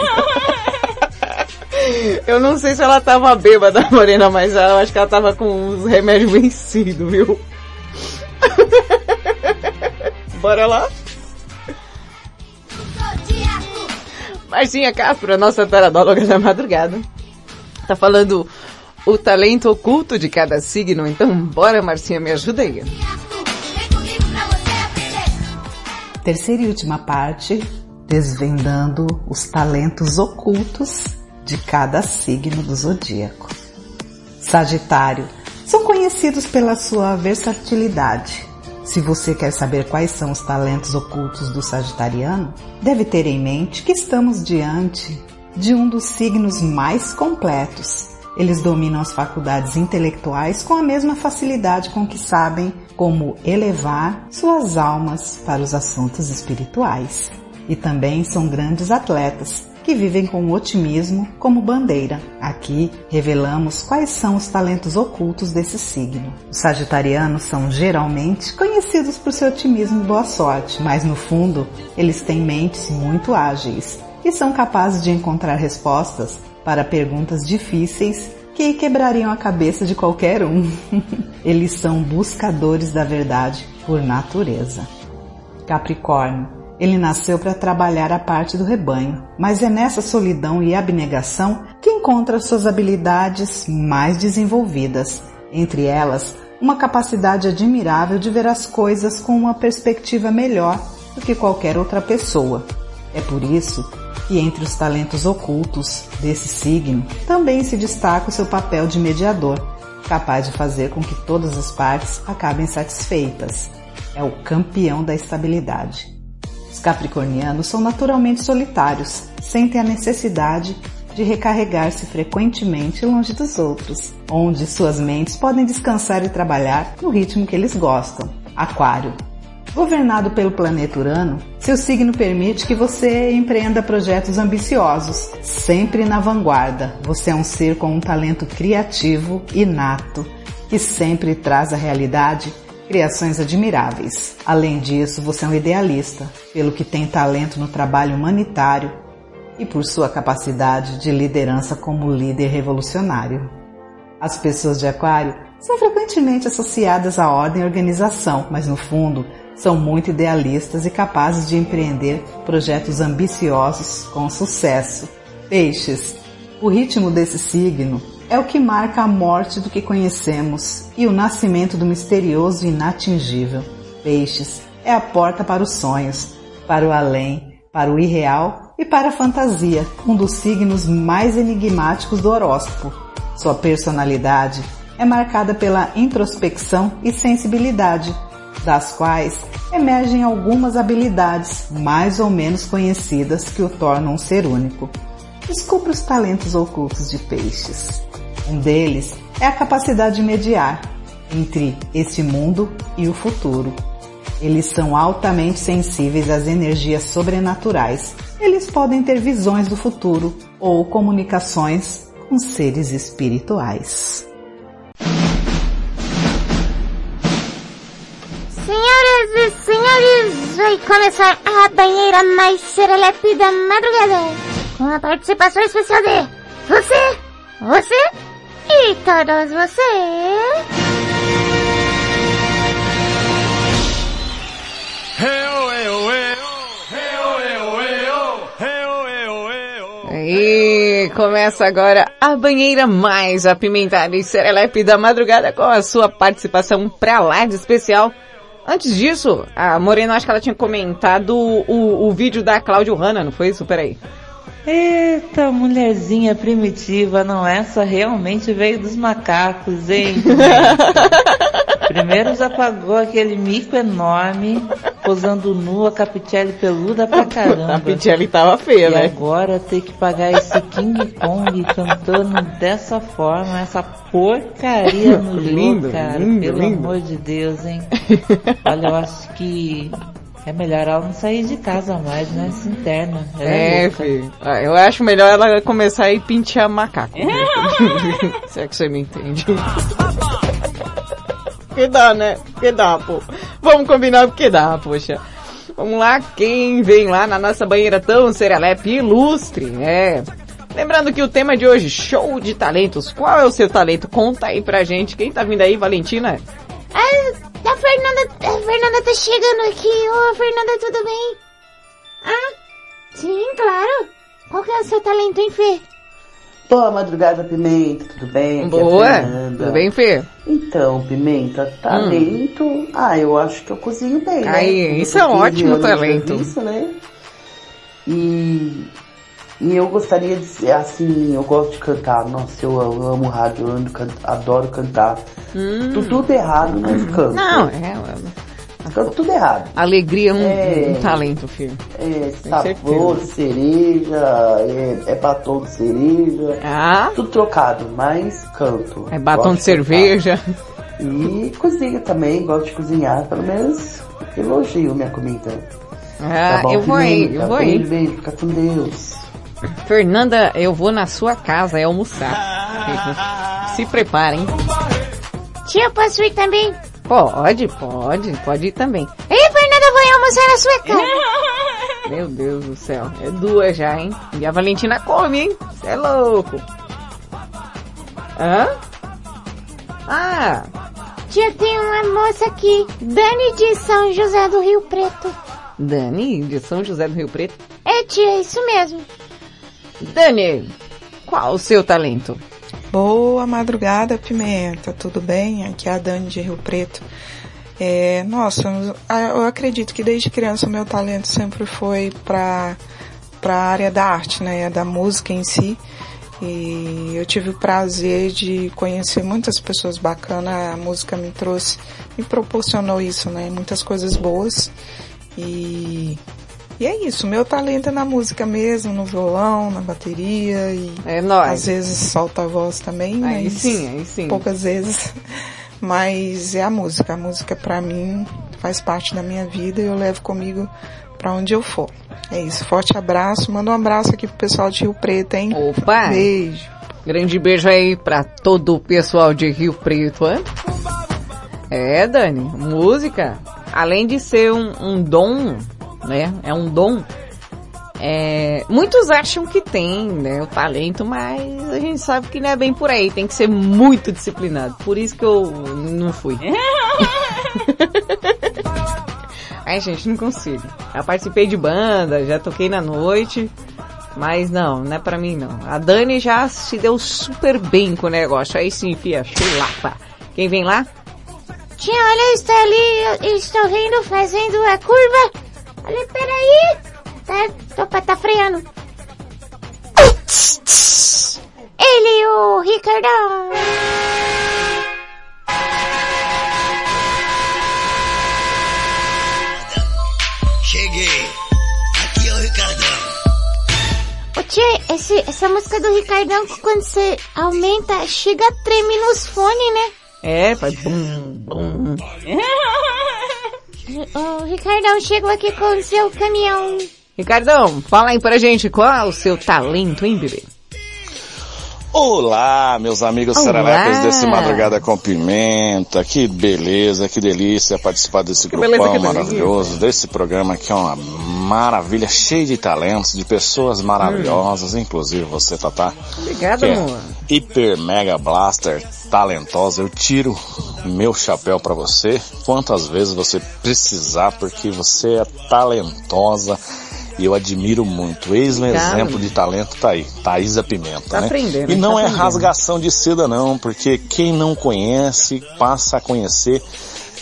Eu não sei se ela tava bêbada, Morena, mas eu acho que ela tava com os remédios vencidos, viu? <laughs> Bora lá? Marcinha Castro, a nossa taradóloga da madrugada. Tá falando o talento oculto de cada signo, então bora Marcinha, me ajuda aí. Terceira e última parte, desvendando os talentos ocultos de cada signo do zodíaco. Sagitário, são conhecidos pela sua versatilidade. Se você quer saber quais são os talentos ocultos do sagitariano, deve ter em mente que estamos diante de um dos signos mais completos. Eles dominam as faculdades intelectuais com a mesma facilidade com que sabem como elevar suas almas para os assuntos espirituais. E também são grandes atletas que vivem com otimismo como bandeira. Aqui revelamos quais são os talentos ocultos desse signo. Os sagitarianos são geralmente conhecidos por seu otimismo e boa sorte, mas no fundo eles têm mentes muito ágeis e são capazes de encontrar respostas para perguntas difíceis que quebrariam a cabeça de qualquer um. <laughs> eles são buscadores da verdade por natureza. Capricórnio. Ele nasceu para trabalhar a parte do rebanho, mas é nessa solidão e abnegação que encontra suas habilidades mais desenvolvidas. Entre elas, uma capacidade admirável de ver as coisas com uma perspectiva melhor do que qualquer outra pessoa. É por isso que entre os talentos ocultos desse signo também se destaca o seu papel de mediador, capaz de fazer com que todas as partes acabem satisfeitas. É o campeão da estabilidade. Os capricornianos são naturalmente solitários, sentem a necessidade de recarregar-se frequentemente longe dos outros, onde suas mentes podem descansar e trabalhar no ritmo que eles gostam. Aquário. Governado pelo planeta Urano, seu signo permite que você empreenda projetos ambiciosos, sempre na vanguarda. Você é um ser com um talento criativo inato, que sempre traz à realidade criações admiráveis. Além disso, você é um idealista, pelo que tem talento no trabalho humanitário e por sua capacidade de liderança como líder revolucionário. As pessoas de Aquário são frequentemente associadas à ordem e organização, mas no fundo são muito idealistas e capazes de empreender projetos ambiciosos com sucesso. Peixes. O ritmo desse signo é o que marca a morte do que conhecemos e o nascimento do misterioso e inatingível. Peixes é a porta para os sonhos, para o além, para o irreal e para a fantasia, um dos signos mais enigmáticos do horóscopo. Sua personalidade é marcada pela introspecção e sensibilidade, das quais emergem algumas habilidades mais ou menos conhecidas que o tornam um ser único. Descubra os talentos ocultos de peixes. Um deles é a capacidade de mediar entre este mundo e o futuro. Eles são altamente sensíveis às energias sobrenaturais. Eles podem ter visões do futuro ou comunicações com seres espirituais. Senhores, vai começar a banheira mais serelepe da madrugada. Com a participação especial de você, você e todos vocês. E começa agora a banheira mais apimentada e serelepe da madrugada com a sua participação pra lá de especial. Antes disso, a Morena, acho que ela tinha comentado o, o vídeo da Cláudio Hanna, não foi isso? Peraí. Eita, mulherzinha primitiva, não essa realmente veio dos macacos, hein? <laughs> Primeiro já pagou aquele mico enorme, posando nua, capitelli peluda pra caramba. A Pichelli tava feia, e né? agora ter que pagar esse King Kong cantando dessa forma, essa porcaria no Lindo, jogo, cara. lindo, Pelo lindo. amor de Deus, hein? <laughs> Olha, eu acho que é melhor ela não sair de casa mais, né? Se interna. Ela É, louca. filho. Ah, Eu acho melhor ela começar a ir pentear macaco. <laughs> Se é que você me entende. Que dá, né? Que dá, pô. Vamos combinar porque dá, poxa. Vamos lá, quem vem lá na nossa banheira tão serelepe ilustre, é. Lembrando que o tema de hoje, show de talentos. Qual é o seu talento? Conta aí pra gente. Quem tá vindo aí, Valentina? Ah, a Fernanda, a Fernanda tá chegando aqui. Ô, Fernanda, tudo bem? Ah, sim, claro. Qual que é o seu talento, hein, Fê? Boa madrugada, Pimenta, tudo bem? Aqui é Boa. Fernanda. Tudo bem, Fê? Então, Pimenta, talento. Ah, eu acho que eu cozinho bem, né? Aí, Eu isso é um 15 ótimo talento. serviço, né? E, e eu gostaria de ser assim, eu gosto de cantar. Nossa, eu amo, eu amo rádio, eu amo can- adoro cantar. Tô tudo errado, mas canto. Hum. Não, é. Canto tudo errado. Alegria é um, É. um talento, filho. É sabor, de cereja, é, é batom de cereja. Ah. Tudo trocado, mas canto. É batom Gosto de cerveja. E cozinha também, gosto de cozinhar, pelo menos elogio minha comida. Ah, Tá bom, eu vou aí, eu vou aí. Beijo, fica com Deus. Fernanda, eu vou na sua casa é almoçar. <laughs> Se preparem. Tia, posso ir também? Pode, pode, pode ir também. Ei, Fernanda, vou almoçar na sua casa. <laughs> Meu Deus do céu, é duas já, hein? E a Valentina come, hein? Você é louco. Hã? Ah, Tia, tem uma moça aqui. Dani de São José do Rio Preto. Dani, de São José do Rio Preto. É, tia, isso mesmo. Dani, qual o seu talento? Boa madrugada, Pimenta. Tudo bem? Aqui é a Dani de Rio Preto. É, nossa, eu acredito que desde criança o meu talento sempre foi para para a área da arte, né, da música em si. E eu tive o prazer de conhecer muitas pessoas bacanas. A música me trouxe, me proporcionou isso, né, muitas coisas boas. E e é isso, meu talento é na música mesmo, no violão, na bateria e é nóis. às vezes solta a voz também, Aí mas sim, aí sim. poucas vezes. <laughs> Mas é a música, a música pra mim faz parte da minha vida e eu levo comigo pra onde eu for. É isso, forte abraço, manda um abraço aqui pro pessoal de Rio Preto, hein? Opa! Beijo. Grande beijo aí pra todo o pessoal de Rio Preto, hã? É, Dani, música, além de ser um, um dom, né? É um dom. É, muitos acham que tem, né, o talento, mas a gente sabe que não é bem por aí, tem que ser muito disciplinado. Por isso que eu não fui. <laughs> Ai, gente, não consigo. Já participei de banda, já toquei na noite, mas não, não é pra mim não. A Dani já se deu super bem com o negócio. Aí sim, fia, chulapa. Quem vem lá? Tia, olha, está ali, eu estou vendo fazendo a curva. Olha, peraí. Tá, opa, tá freando. Ele, o Ricardão. Cheguei. Aqui é o Ricardão. Ô tia, esse, essa música do Ricardão, quando você aumenta, chega a tremer nos fones, né? É, faz bum, bum. <laughs> Ô, Ricardão, chegou aqui com o seu caminhão. Ricardão, fala aí pra gente qual é o seu talento, hein, bebê? Olá, meus amigos Olá. desse Madrugada com Pimenta. Que beleza, que delícia participar desse beleza, grupão que beleza. maravilhoso, desse programa que é uma maravilha, cheio de talentos, de pessoas maravilhosas, inclusive você, Tatá. Obrigada, que é amor. Hiper Mega Blaster, talentosa. Eu tiro meu chapéu pra você quantas vezes você precisar, porque você é talentosa e eu admiro muito. Eis um exemplo de talento tá aí, Thaisa Pimenta, Tá né? aprendendo, e não tá é aprendendo. rasgação de seda não, porque quem não conhece passa a conhecer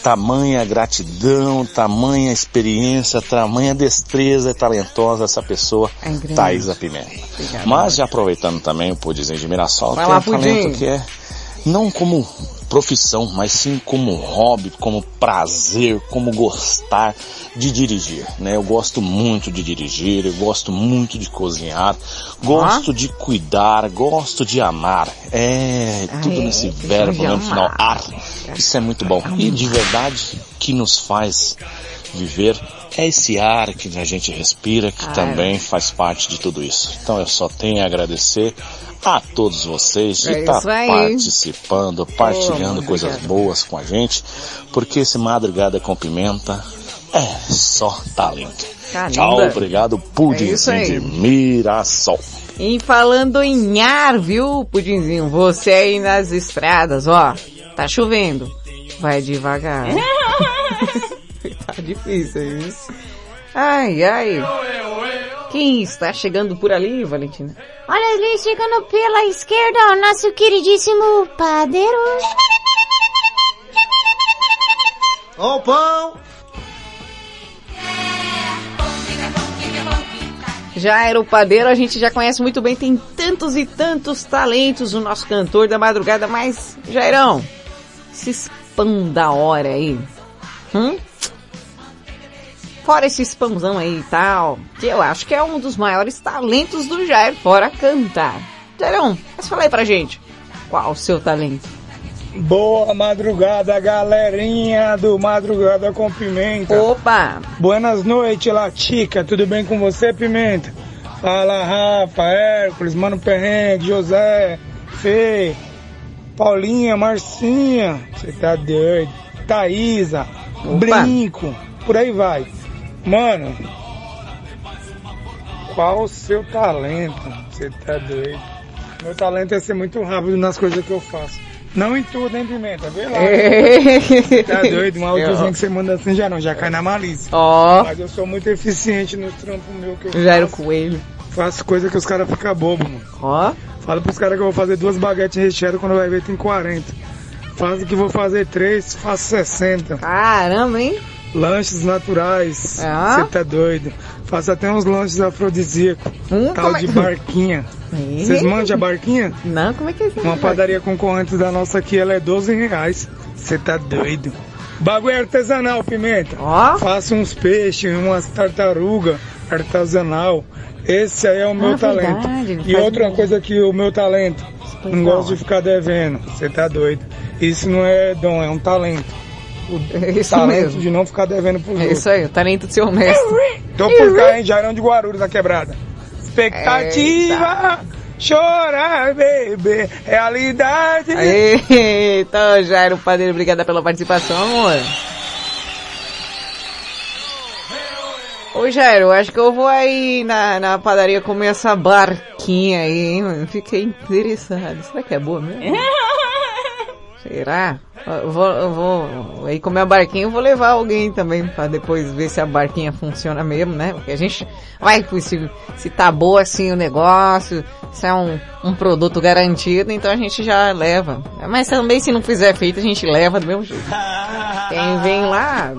tamanha gratidão, tamanha experiência, tamanha destreza e talentosa essa pessoa, É. Thaisa Pimenta. Obrigada. Mas já aproveitando também o Pudimzinho de Mirassol, Vai tem lá, um talento que é não como profissão, mas sim como hobby, como prazer, como gostar de dirigir, né? Eu gosto muito de dirigir, eu gosto muito de cozinhar, gosto de cuidar, gosto de amar. É, tudo é, nesse verbo de no final, ar. Isso é muito bom. E de verdade, que nos faz viver é esse ar que a gente respira, que Ah, também faz parte de tudo isso. Então eu só tenho a agradecer a todos vocês de É estar aí. participando, partilhando Oh, coisas obrigado. boas com a gente, porque esse Madrugada com Pimenta é só talento. Caramba. Tchau, obrigado, É Pudim isso aí. de Mirassol. E falando em ar, viu, Pudinzinho? Você aí nas estradas, ó. Tá chovendo. Vai devagar. <laughs> difícil isso. Ai, ai. Quem está chegando por ali, Valentina? Olha ali, chegando pela esquerda, o nosso queridíssimo padeiro. Ó o pão! Já era o padeiro, a gente já conhece muito bem, tem tantos e tantos talentos o nosso cantor da madrugada, mas, Jairão, esse spam da hora aí, hum? Fora esse spamzão aí e tal, que eu acho que é um dos maiores talentos do Jair, fora cantar. Jairão, mas fala aí pra gente, qual o seu talento? Boa madrugada, galerinha do Madrugada com Pimenta. Opa! Buenas noites, Latica. Tudo bem com você, Pimenta? Fala Rafa, Hércules, Mano Perrengue, José, Fê, Paulinha, Marcinha, você tá doido, Thaísa, Brinco, por aí vai. Mano, qual o seu talento? Você tá doido. Meu talento é ser muito rápido nas coisas que eu faço. Não em tudo, hein, Pimenta? Vê lá. Você tá <laughs> doido? Um áudiozinho que você manda assim já não, já cai na malícia. Ó. Mas eu sou muito eficiente nos trampos meus que eu Jairo faço. Coelho. Faço coisa que os caras ficam bobos, mano. Ó. Fala pros caras que eu vou fazer duas baguetes recheadas quando vai ver tem 40. Faz que vou fazer três, faço 60. Caramba, hein? Lanches naturais. Ah. Você tá doido. Faço até uns lanches afrodisíacos. Hum, tal é- de barquinha. Ih. Vocês manjam a barquinha? Não, como é que é isso? Uma padaria concorrente da nossa aqui, ela é 12 reais. Você tá doido. Bagulho é artesanal, Pimenta. Ó. Faço uns peixes, umas tartaruga artesanal. Esse aí é o meu Ah, talento. verdade, e outra um- coisa que o meu talento, não gosto de ficar devendo. Você tá doido. Isso não é dom, é um talento. O Isso talento mesmo. de não ficar devendo pros É outros. isso aí, o talento de ser honesto. Tô por cá, hein, Jairão de Guarulhos, na quebrada. Expectativa, chorar, bebê, realidade. Eita, Jairo Padeiro, obrigada pela participação, amor. Ô Jairo, acho que eu vou aí na, na padaria comer essa barquinha aí, hein, mano? Fiquei interessado. Será que é boa mesmo? <laughs> Será? Eu vou, eu vou aí comer a barquinha, eu vou levar alguém também pra depois ver se a barquinha funciona mesmo, né? Porque a gente vai se, se tá boa assim o negócio, se é um, um produto garantido, então a gente já leva. Mas também se não fizer feito, a gente leva do mesmo jeito. Quem vem lá?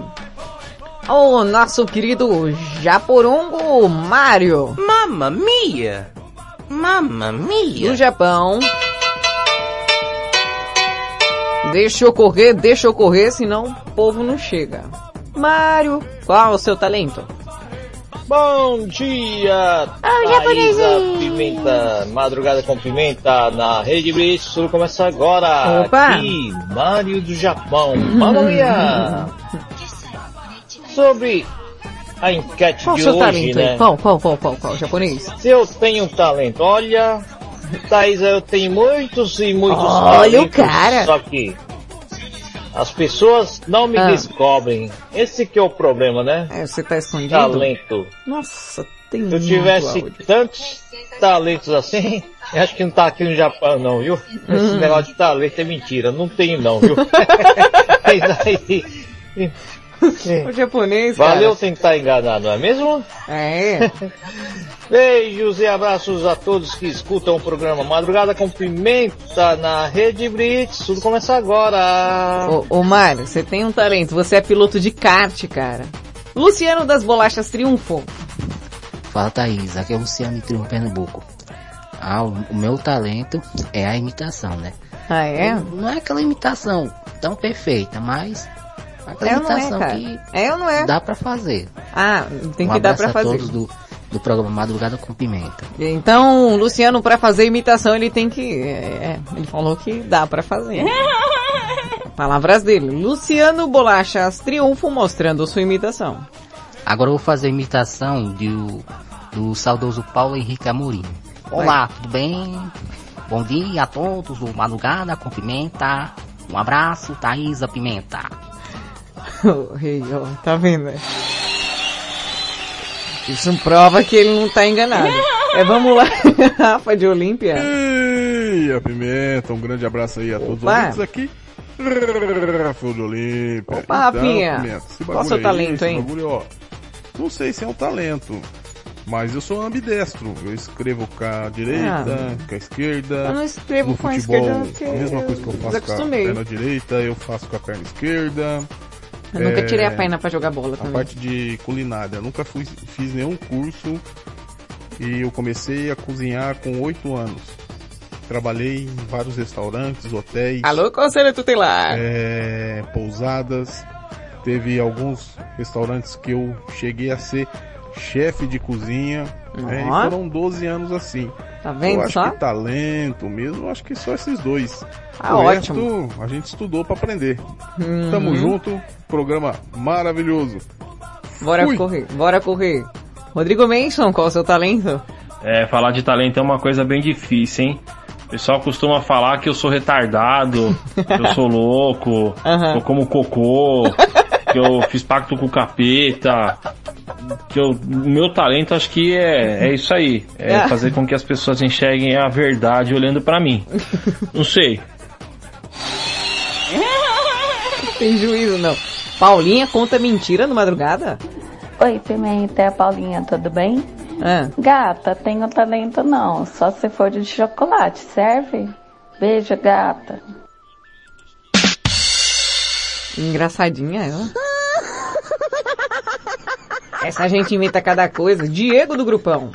O nosso querido Japorongo Mário. Mamma mia! Mamma mia! Do Japão. Deixa eu correr, deixa eu correr, senão o povo não chega. Mário, qual o seu talento? Bom dia, Oh. Pimenta, Madrugada com Pimenta na Rede Blitz, tudo começa agora. Opa. Aqui, Mário do Japão, mamma mia! Sobre a enquete Qual o de seu hoje, talento né? aí? Qual, qual, qual, qual, qual? Japonês? Se eu tenho talento, olha, Thaisa, eu tenho muitos e muitos Olha o talentos, cara. Só que as pessoas não me Ah. descobrem. Esse que é o problema, né? É, você tá escondido? Talento. Nossa, tem Se eu tivesse tantos talentos assim, eu acho que não tá aqui no Japão não, viu? Esse Hum. negócio de talento é mentira, não tenho não, viu? <laughs> <laughs> Mas aí- O japonês, cara. Valeu tentar enganar, não é mesmo? É. <laughs> Beijos e abraços a todos que escutam o programa Madrugada com Pimenta na Rede Blitz. Tudo começa agora. Ô, ô Mário, você tem um talento, você é piloto de kart, cara. Luciano das Bolachas Triunfo. Fala Thaís, aqui é o Luciano de Triunfo, Pernambuco. Ah, o, o meu talento é a imitação, né? Ah, é? Não é aquela imitação tão perfeita, mas aquela É não é, que É ou não é? dá pra fazer. Ah, tem um que dar abraço pra a fazer. todos do, do programa Madrugada com Pimenta. Então, Luciano, pra fazer imitação, ele tem que. É, ele falou que dá pra fazer. <laughs> Palavras dele. Luciano Bolachas Triunfo mostrando sua imitação. Agora eu vou fazer a imitação do, do saudoso Paulo Henrique Amorim. Olá, tudo bem? Bom dia a todos do Madrugada com Pimenta. Um abraço, Thaisa Pimenta. <laughs> Ô, Rei, ó, tá vendo? né? Isso prova que ele não tá enganado. É, vamos lá, <laughs> Rafa de Olímpia. Ei, a Pimenta, um grande abraço aí a todos os ouvintes aqui. Rafael de Olímpia. Opa, Rafinha. Pimenta, Qual bagulho seu aí, talento, esse hein? bagulho, ó, não sei se é um talento, mas eu sou ambidestro. Eu escrevo com a direita, Ah. com a esquerda. Eu não escrevo com a futebol, esquerda porque a mesma coisa que eu faço com a perna direita, eu faço com a perna esquerda. Eu nunca É, tirei a perna pra jogar bola a também. parte de culinária, eu nunca fui, fiz nenhum curso e eu comecei a cozinhar com oito anos. Trabalhei em vários restaurantes, hotéis. Alô, conselho tutelar. é, pousadas. Teve alguns restaurantes que eu cheguei a ser chefe de cozinha. é, e foram 12 anos assim. Tá vendo eu acho só? que talento mesmo, eu acho que só esses dois. Ah, o ótimo. resto, a gente estudou pra aprender. Uhum. Tamo junto, programa maravilhoso. Bora Fui. correr, bora correr. Rodrigo Manson, qual o seu talento? É, falar de talento é uma coisa bem difícil, hein? O pessoal costuma falar que eu sou retardado, <laughs> que eu sou louco, que eu como cocô, <laughs> que eu fiz pacto com o capeta. Que eu, o meu talento acho que é, é isso aí. É Ah. fazer com que as pessoas enxerguem a verdade olhando pra mim. Não sei. Tem juízo, não. Paulinha conta mentira no madrugada? Oi, Pimenta, é a Paulinha, tudo bem? Ah. Gata, tenho talento não, só se for de chocolate, serve? Beijo, gata. Engraçadinha ela. Essa gente inventa cada coisa. Diego do grupão.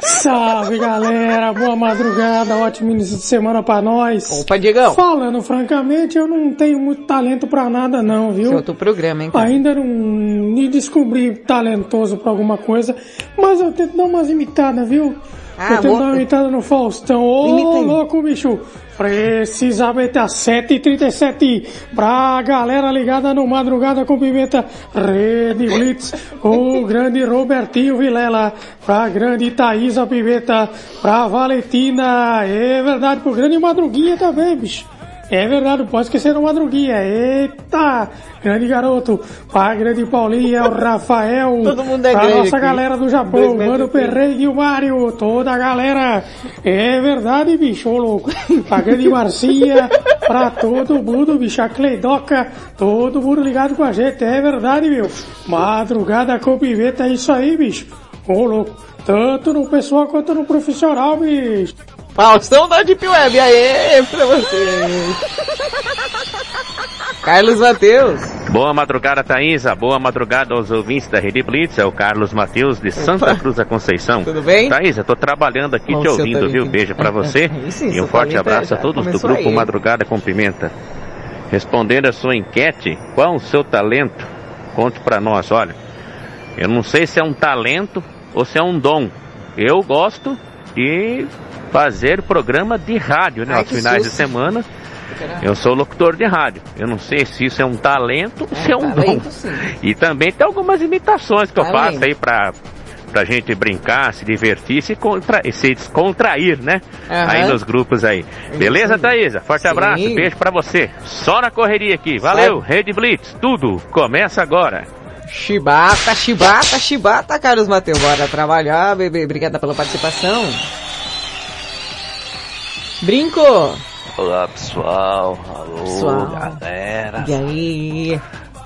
Salve galera, boa madrugada, ótimo início de semana pra nós. Opa, Diegão. Falando francamente, eu não tenho muito talento pra nada não, viu? Esse é outro programa, hein, cara? Ainda não me descobri talentoso pra alguma coisa, mas eu tento dar umas imitadas, viu? Ah, eu tento dar uma imitada no Faustão. Ô, Imita louco, bicho! Precisamente às 7h37 pra galera ligada no Madrugada com Pimenta Rede Blitz, o grande Robertinho Vilela, pra grande Thaisa Pimenta, pra Valentina, é verdade, pro grande Madruguinha também, bicho. É verdade, pode esquecer o Madruguinha. Eita! Grande garoto. Pra grande Paulinha, o Rafael. <laughs> Todo mundo é grande nossa aqui. galera do Japão. Mano e Perrei e o Mário. Toda a galera. É verdade, bicho, louco. Pra grande Marcinha. pra todo mundo, bicho. A Cleidoca. Todo mundo ligado com a gente. É verdade, meu. Madrugada com pimenta, é isso aí, bicho. Ô louco. Tanto no pessoal quanto no profissional, bicho. Faustão da Deep Web, aê, pra vocês. <laughs> Carlos Mateus. Boa madrugada, Thaísa. Boa madrugada aos ouvintes da Rede Blitz. É o Carlos Matheus de Santa Cruz da Conceição. Tudo bem? Thaísa, tô trabalhando aqui Olha te ouvindo, talento. viu? Beijo pra você. <laughs> Sim, e um forte talento abraço a já todos do grupo aí. Madrugada com Pimenta. Respondendo a sua enquete, qual o seu talento? Conte pra nós, olha. Eu não sei se é um talento ou se é um dom. Eu gosto de fazer programa de rádio, né? Ai, Aos finais de susto. semana. Eu sou locutor de rádio. Eu não sei se isso é um talento ou se é um talento, dom. sim. E também tem algumas imitações que eu Talento. faço aí pra, pra gente brincar, se divertir, se, contra, se descontrair, né? Aham. Aí nos grupos aí. Beleza, Thaísa? Forte Sim. abraço, beijo pra você. Só na correria aqui. Valeu, Rede Blitz, tudo começa agora. Chibata, chibata, chibata, Carlos Mateus. Bora trabalhar, bebê. Obrigada pela participação. Brinco. Olá pessoal, alô Pessoal. galera. E aí?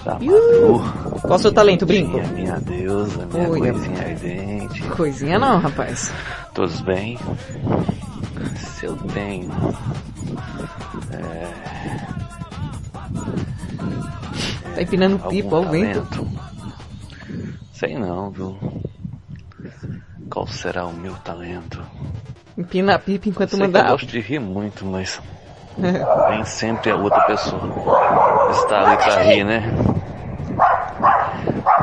Da. Madu. Qual o seu talento, Brinco? Minha, minha deusa, minha Oi, coisinha ardente. Coisinha não, rapaz. Todos bem? Se eu tenho. É, Tá empinando algum pipa, ó o vento. Sei não, viu? Qual será o meu talento? Empina a pipa enquanto Sei manda eu água. gosto de rir muito, mas <laughs> É. nem sempre a outra pessoa está ali pra rir, né?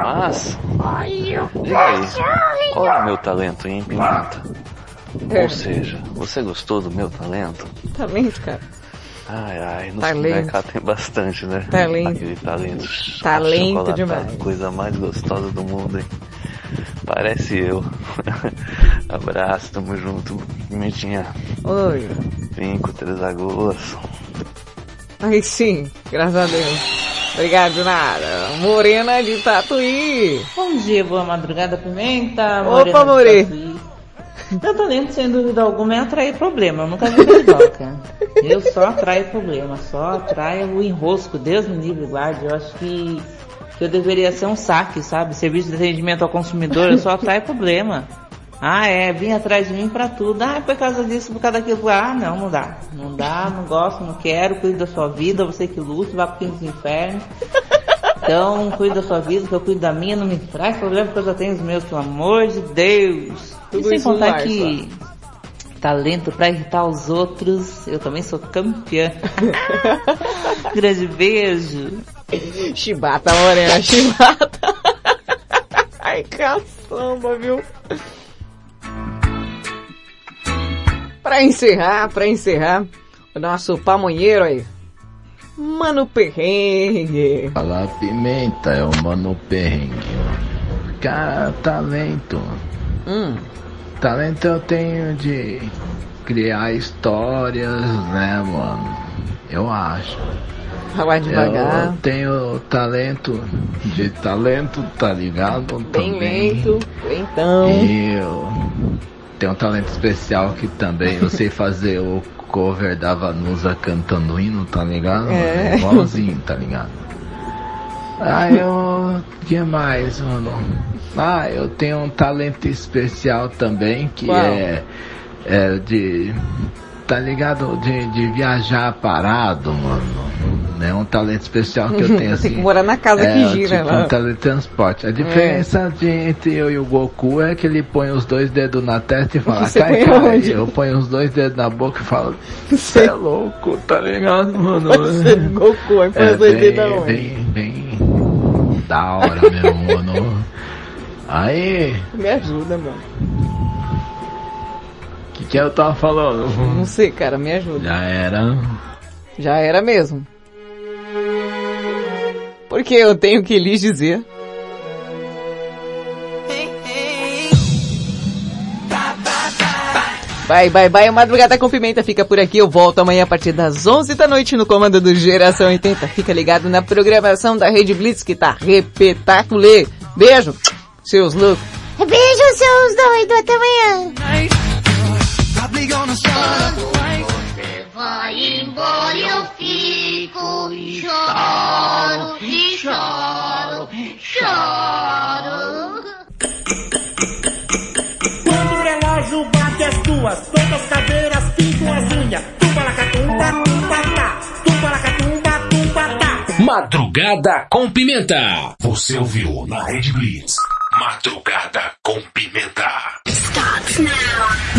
Mas, diga aí, qual é o meu talento, hein, Pimenta? É. Ou seja, você gostou do meu talento? Talento, cara. Ai, ai, no supermercado tem bastante, né? Talento. Aquele talento. Talento demais. Coisa mais gostosa do mundo, hein? Parece eu. <laughs> Abraço, tamo junto. Pimentinha. Oi. Cinco, três agosto. Aí sim, graças a Deus. Obrigado, de nada. Morena de Tatuí. Bom dia, boa madrugada, Pimenta. Opa, Morena Tatuí. Meu talento, sem dúvida alguma, é atrair problema. Eu nunca vi beijoca. <laughs> Eu só atraio problema, só atraio o enrosco. Deus me livre e guarde. Eu acho que eu deveria ser um saque, sabe? Serviço de atendimento ao consumidor, eu só atraio <laughs> problema. Ah, é, vim atrás de mim pra tudo. Ah, por causa disso, por causa daquilo. Ah, não, não dá. Não dá, não gosto, não quero. Cuide da sua vida, você que lute, vá pro fim dos infernos. Então, cuide da sua vida, que eu cuido da minha, não me traz problema porque eu já tenho os meus, pelo amor de Deus. Tudo e sem contar lar, que talento pra irritar os outros, eu também sou campeã. <laughs> Grande beijo. Chibata, Morena, chibata. <laughs> Ai, caçamba, viu? Pra encerrar, pra encerrar, o nosso pamonheiro aí. Mano Perrengue. Fala pimenta, é o mano perrengue. Cara, talento. Hum. talento eu tenho de criar histórias, né, mano? Eu acho. Falar devagar. Eu tenho talento de talento, tá ligado? Bem Também. lento, lentão. E eu tenho um talento especial que também eu sei fazer o cover da Vanusa cantando hino, tá ligado? É. Igualzinho, tá ligado? Ah, eu. que mais, mano? Ah, eu tenho um talento especial também que é, é de. Tá ligado? De, de viajar parado, mano. É um talento especial que eu tenho <laughs> assim. Tem que morar na casa é, que gira tipo, lá. um teletransporte. A diferença de, entre eu e o Goku é que ele põe os dois dedos na testa e <laughs> fala, cai, cai. Eu ponho os dois dedos na boca e falo, <laughs> você é louco, tá ligado, mano? Você é Goku, aí põe É os dois bem, dedos aonde? bem, bem da hora mesmo, mano. Aí, Me ajuda, mano. O que, eu tava falando? Não sei, cara, me ajuda. Já era. Já era mesmo. Porque eu tenho que lhes dizer. Vai, vai, vai, a Madrugada com Pimenta fica por aqui. Eu volto amanhã a partir das 11 da noite no comando do Geração 80. Fica ligado na programação da Rede Blitz que tá repetaculê. Beijo, seus loucos. Beijo, seus doidos. Até amanhã. Você vai embora e eu fico e choro, e choro, choro. Quando o relógio bate as duas, todas as cadeiras pintam as unhas. Tumbalacatumba, tumbatá, tumbalacatumba, tumbatá. Madrugada com Pimenta. Você ouviu na Rede Blitz. Madrugada com Pimenta. Starts now.